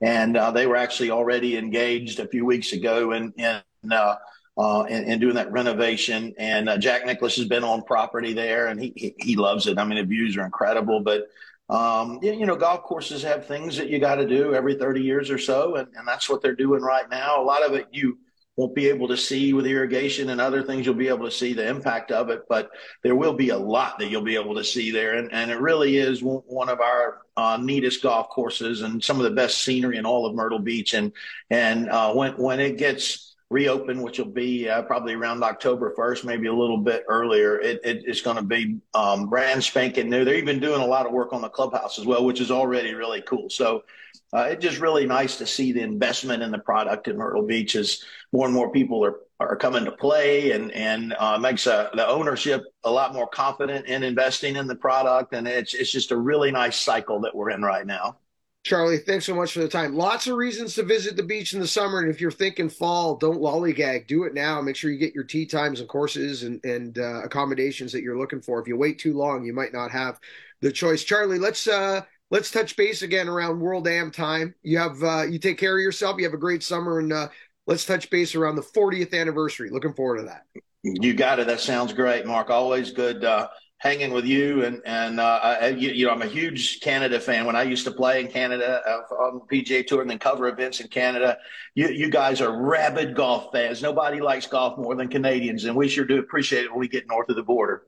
and uh, they were actually already engaged a few weeks ago, and and uh, uh, doing that renovation. And uh, Jack Nicklaus has been on property there, and he, he, he loves it. I mean, the views are incredible. But um, you, know, golf courses have things that you got to do every 30 years or so, and, and that's what they're doing right now. A lot of it you won't be able to see with irrigation and other things. You'll be able to see the impact of it, but there will be a lot that you'll be able to see there. And, and it really is one of our uh, neatest golf courses and some of the best scenery in all of Myrtle Beach. And, and uh, when, when it gets reopen, which will be uh, probably around October 1st, maybe a little bit earlier. It, it, it's going to be um, brand spanking new. They're even doing a lot of work on the clubhouse as well, which is already really cool. So uh, it's just really nice to see the investment in the product in Myrtle Beach as more and more people are, are coming to play and, and uh, makes uh, the ownership a lot more confident in investing in the product. And it's, it's just a really nice cycle that we're in right now. Charlie, thanks so much for the time. Lots of reasons to visit the beach in the summer, and if you're thinking fall, don't lollygag. Do it now. Make sure you get your tee times and courses and and uh, accommodations that you're looking for. If you wait too long, you might not have the choice. Charlie, let's uh, let's touch base again around World Am time. You have uh, you take care of yourself. You have a great summer, and uh, let's touch base around the 40th anniversary. Looking forward to that. You got it. That sounds great, Mark. Always good uh, hanging with you and and uh, I, you, you, know I'm a huge Canada fan. When I used to play in Canada uh, on PGA Tour and then cover events in Canada, you you guys are rabid golf fans. Nobody likes golf more than Canadians, and we sure do appreciate it when we get north of the border.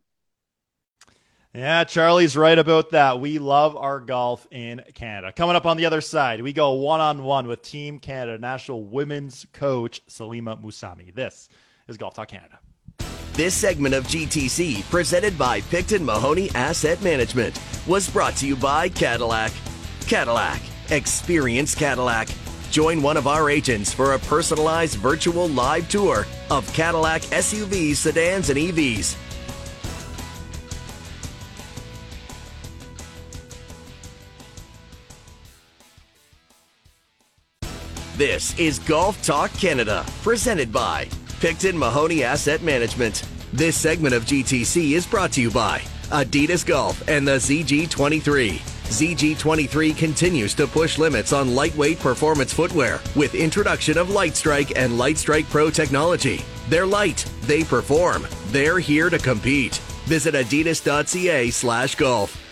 Yeah, Charlie's right about that. We love our golf in Canada. Coming up on the other side, we go one on one with Team Canada national women's coach Salimah Mussani. This is Golf Talk Canada. This segment of GTC, presented by Picton Mahoney Asset Management, was brought to you by Cadillac. Cadillac. Experience Cadillac. Join one of our agents for a personalized virtual live tour of Cadillac SUVs, sedans, and EVs. This is Golf Talk Canada, presented by Picton Mahoney Asset Management. This segment of GTC is brought to you by Adidas Golf and the ZG23. ZG23 continues to push limits on lightweight performance footwear with introduction of Lightstrike and Lightstrike Pro technology. They're light, they perform, they're here to compete. Visit adidas.ca/golf.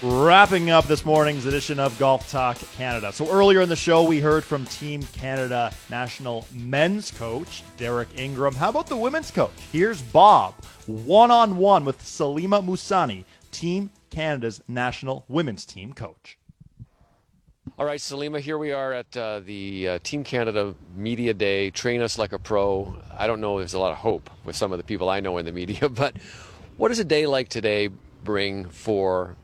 Wrapping up this morning's edition of Golf Talk Canada. So earlier in the show, we heard from Team Canada national men's coach, Derek Ingram. How about the women's coach? Here's Bob, one on one with Salimah Mussani, Team Canada's national women's team coach. All right, Salimah, here we are at uh, the uh, Team Canada Media Day. Train us like a pro. I don't know, there's a lot of hope with some of the people I know in the media, but what does a day like today bring for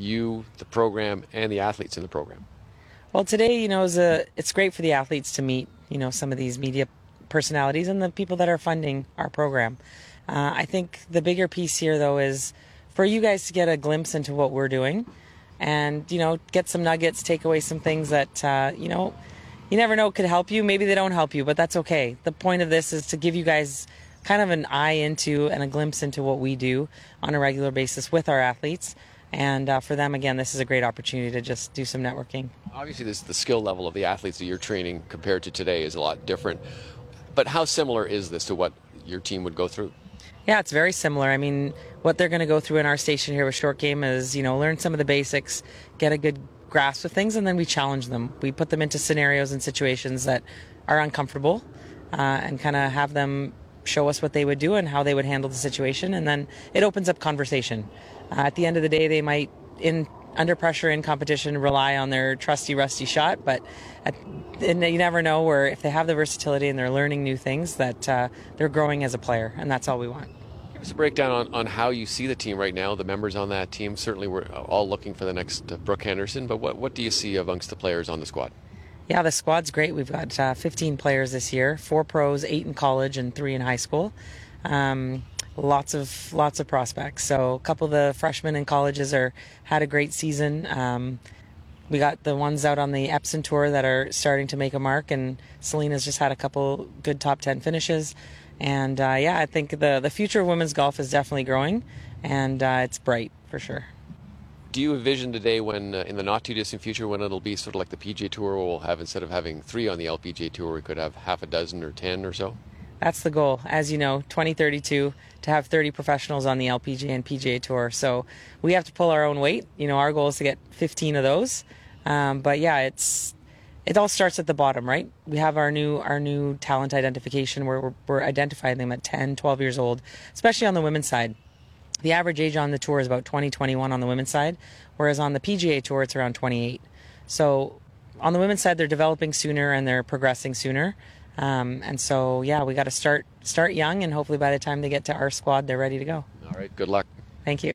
you, the program, and the athletes in the program? Well, today, you know, is a, it's great for the athletes to meet, you know, some of these media personalities and the people that are funding our program. Uh, I think the bigger piece here, though, is for you guys to get a glimpse into what we're doing and, you know, get some nuggets, take away some things that, uh, you know, you never know could help you. Maybe they don't help you, but that's okay. The point of this is to give you guys kind of an eye into and a glimpse into what we do on a regular basis with our athletes. And uh, for them, again, this is a great opportunity to just do some networking. Obviously, this, the skill level of the athletes that you're training compared to today is a lot different. But how similar is this to what your team would go through? Yeah, it's very similar. I mean, what they're going to go through in our station here with Short Game is, you know, learn some of the basics, get a good grasp of things, and then we challenge them. We put them into scenarios and situations that are uncomfortable uh, and kind of have them show us what they would do and how they would handle the situation. And then it opens up conversation. Uh, at the end of the day, they might in under pressure in competition rely on their trusty rusty shot, but at, and you never know where if they have the versatility and they're learning new things that uh, they're growing as a player, and that's all we want. Give us a breakdown on, on how you see the team right now, the members on that team. Certainly, we're all looking for the next uh, Brooke Henderson, but what, what do you see amongst the players on the squad? Yeah, the squad's great. We've got uh, 15 players this year, four pros, eight in college, and three in high school. Um, lots of lots of prospects. So a couple of the freshmen in colleges are had a great season. Um, we got the ones out on the Epson tour that are starting to make a mark, and Selena's just had a couple good top 10 finishes. And uh, yeah, I think the the future of women's golf is definitely growing, and uh, it's bright for sure. Do you envision today when, uh, in the not too distant future, when it'll be sort of like the PGA Tour, we'll have instead of having three on the LPGA Tour, we could have half a dozen or ten or so? That's the goal, as you know, 2032 to have 30 professionals on the LPGA and PGA Tour. So we have to pull our own weight. You know, our goal is to get 15 of those. Um, but yeah, it's it all starts at the bottom, right? We have our new our new talent identification where we're, we're identifying them at 10, 12 years old, especially on the women's side. The average age on the tour is about 20, 21 on the women's side, whereas on the PGA Tour it's around 28. So on the women's side, they're developing sooner and they're progressing sooner. Um, and so, yeah, we got to start start young, and hopefully by the time they get to our squad, they're ready to go. All right, good luck. Thank you.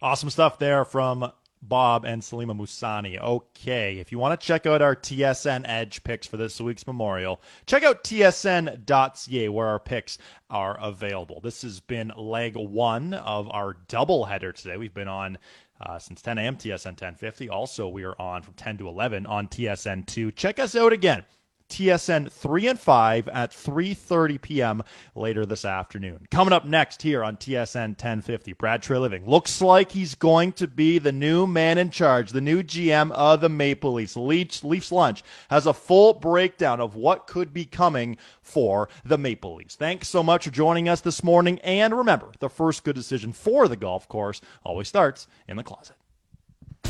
Awesome stuff there from Bob and Salimah Mussani. Okay, if you want to check out our TSN Edge picks for this week's Memorial, check out tsn.ca where our picks are available. This has been leg one of our double header today. We've been on uh, since 10 a.m. TSN 1050. Also, we are on from 10 to 11 on TSN 2. Check us out again. TSN 3 and 5 at 3:30 p.m. later this afternoon. Coming up next here on TSN 1050, Brad Treliving looks like he's going to be the new man in charge, the new GM of the Maple Leafs. Leafs, Leafs Lunch has a full breakdown of what could be coming for the Maple Leafs. Thanks so much for joining us this morning and remember, the first good decision for the golf course always starts in the closet.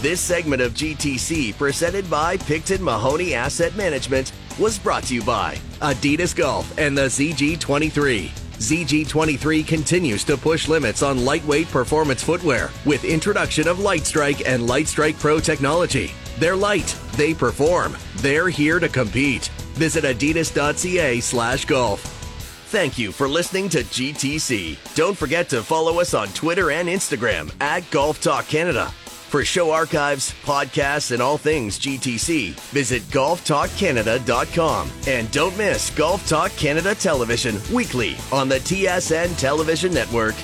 This segment of GTC, presented by Picton Mahoney Asset Management, was brought to you by Adidas Golf and the ZG23. ZG23 continues to push limits on lightweight performance footwear with introduction of Lightstrike and Lightstrike Pro technology. They're light, they perform, they're here to compete. Visit adidas.ca slash golf. Thank you for listening to GTC. Don't forget to follow us on Twitter and Instagram at Golf Talk Canada. For show archives, podcasts, and all things GTC, visit golftalkcanada.com. And don't miss Golf Talk Canada Television weekly on the TSN Television Network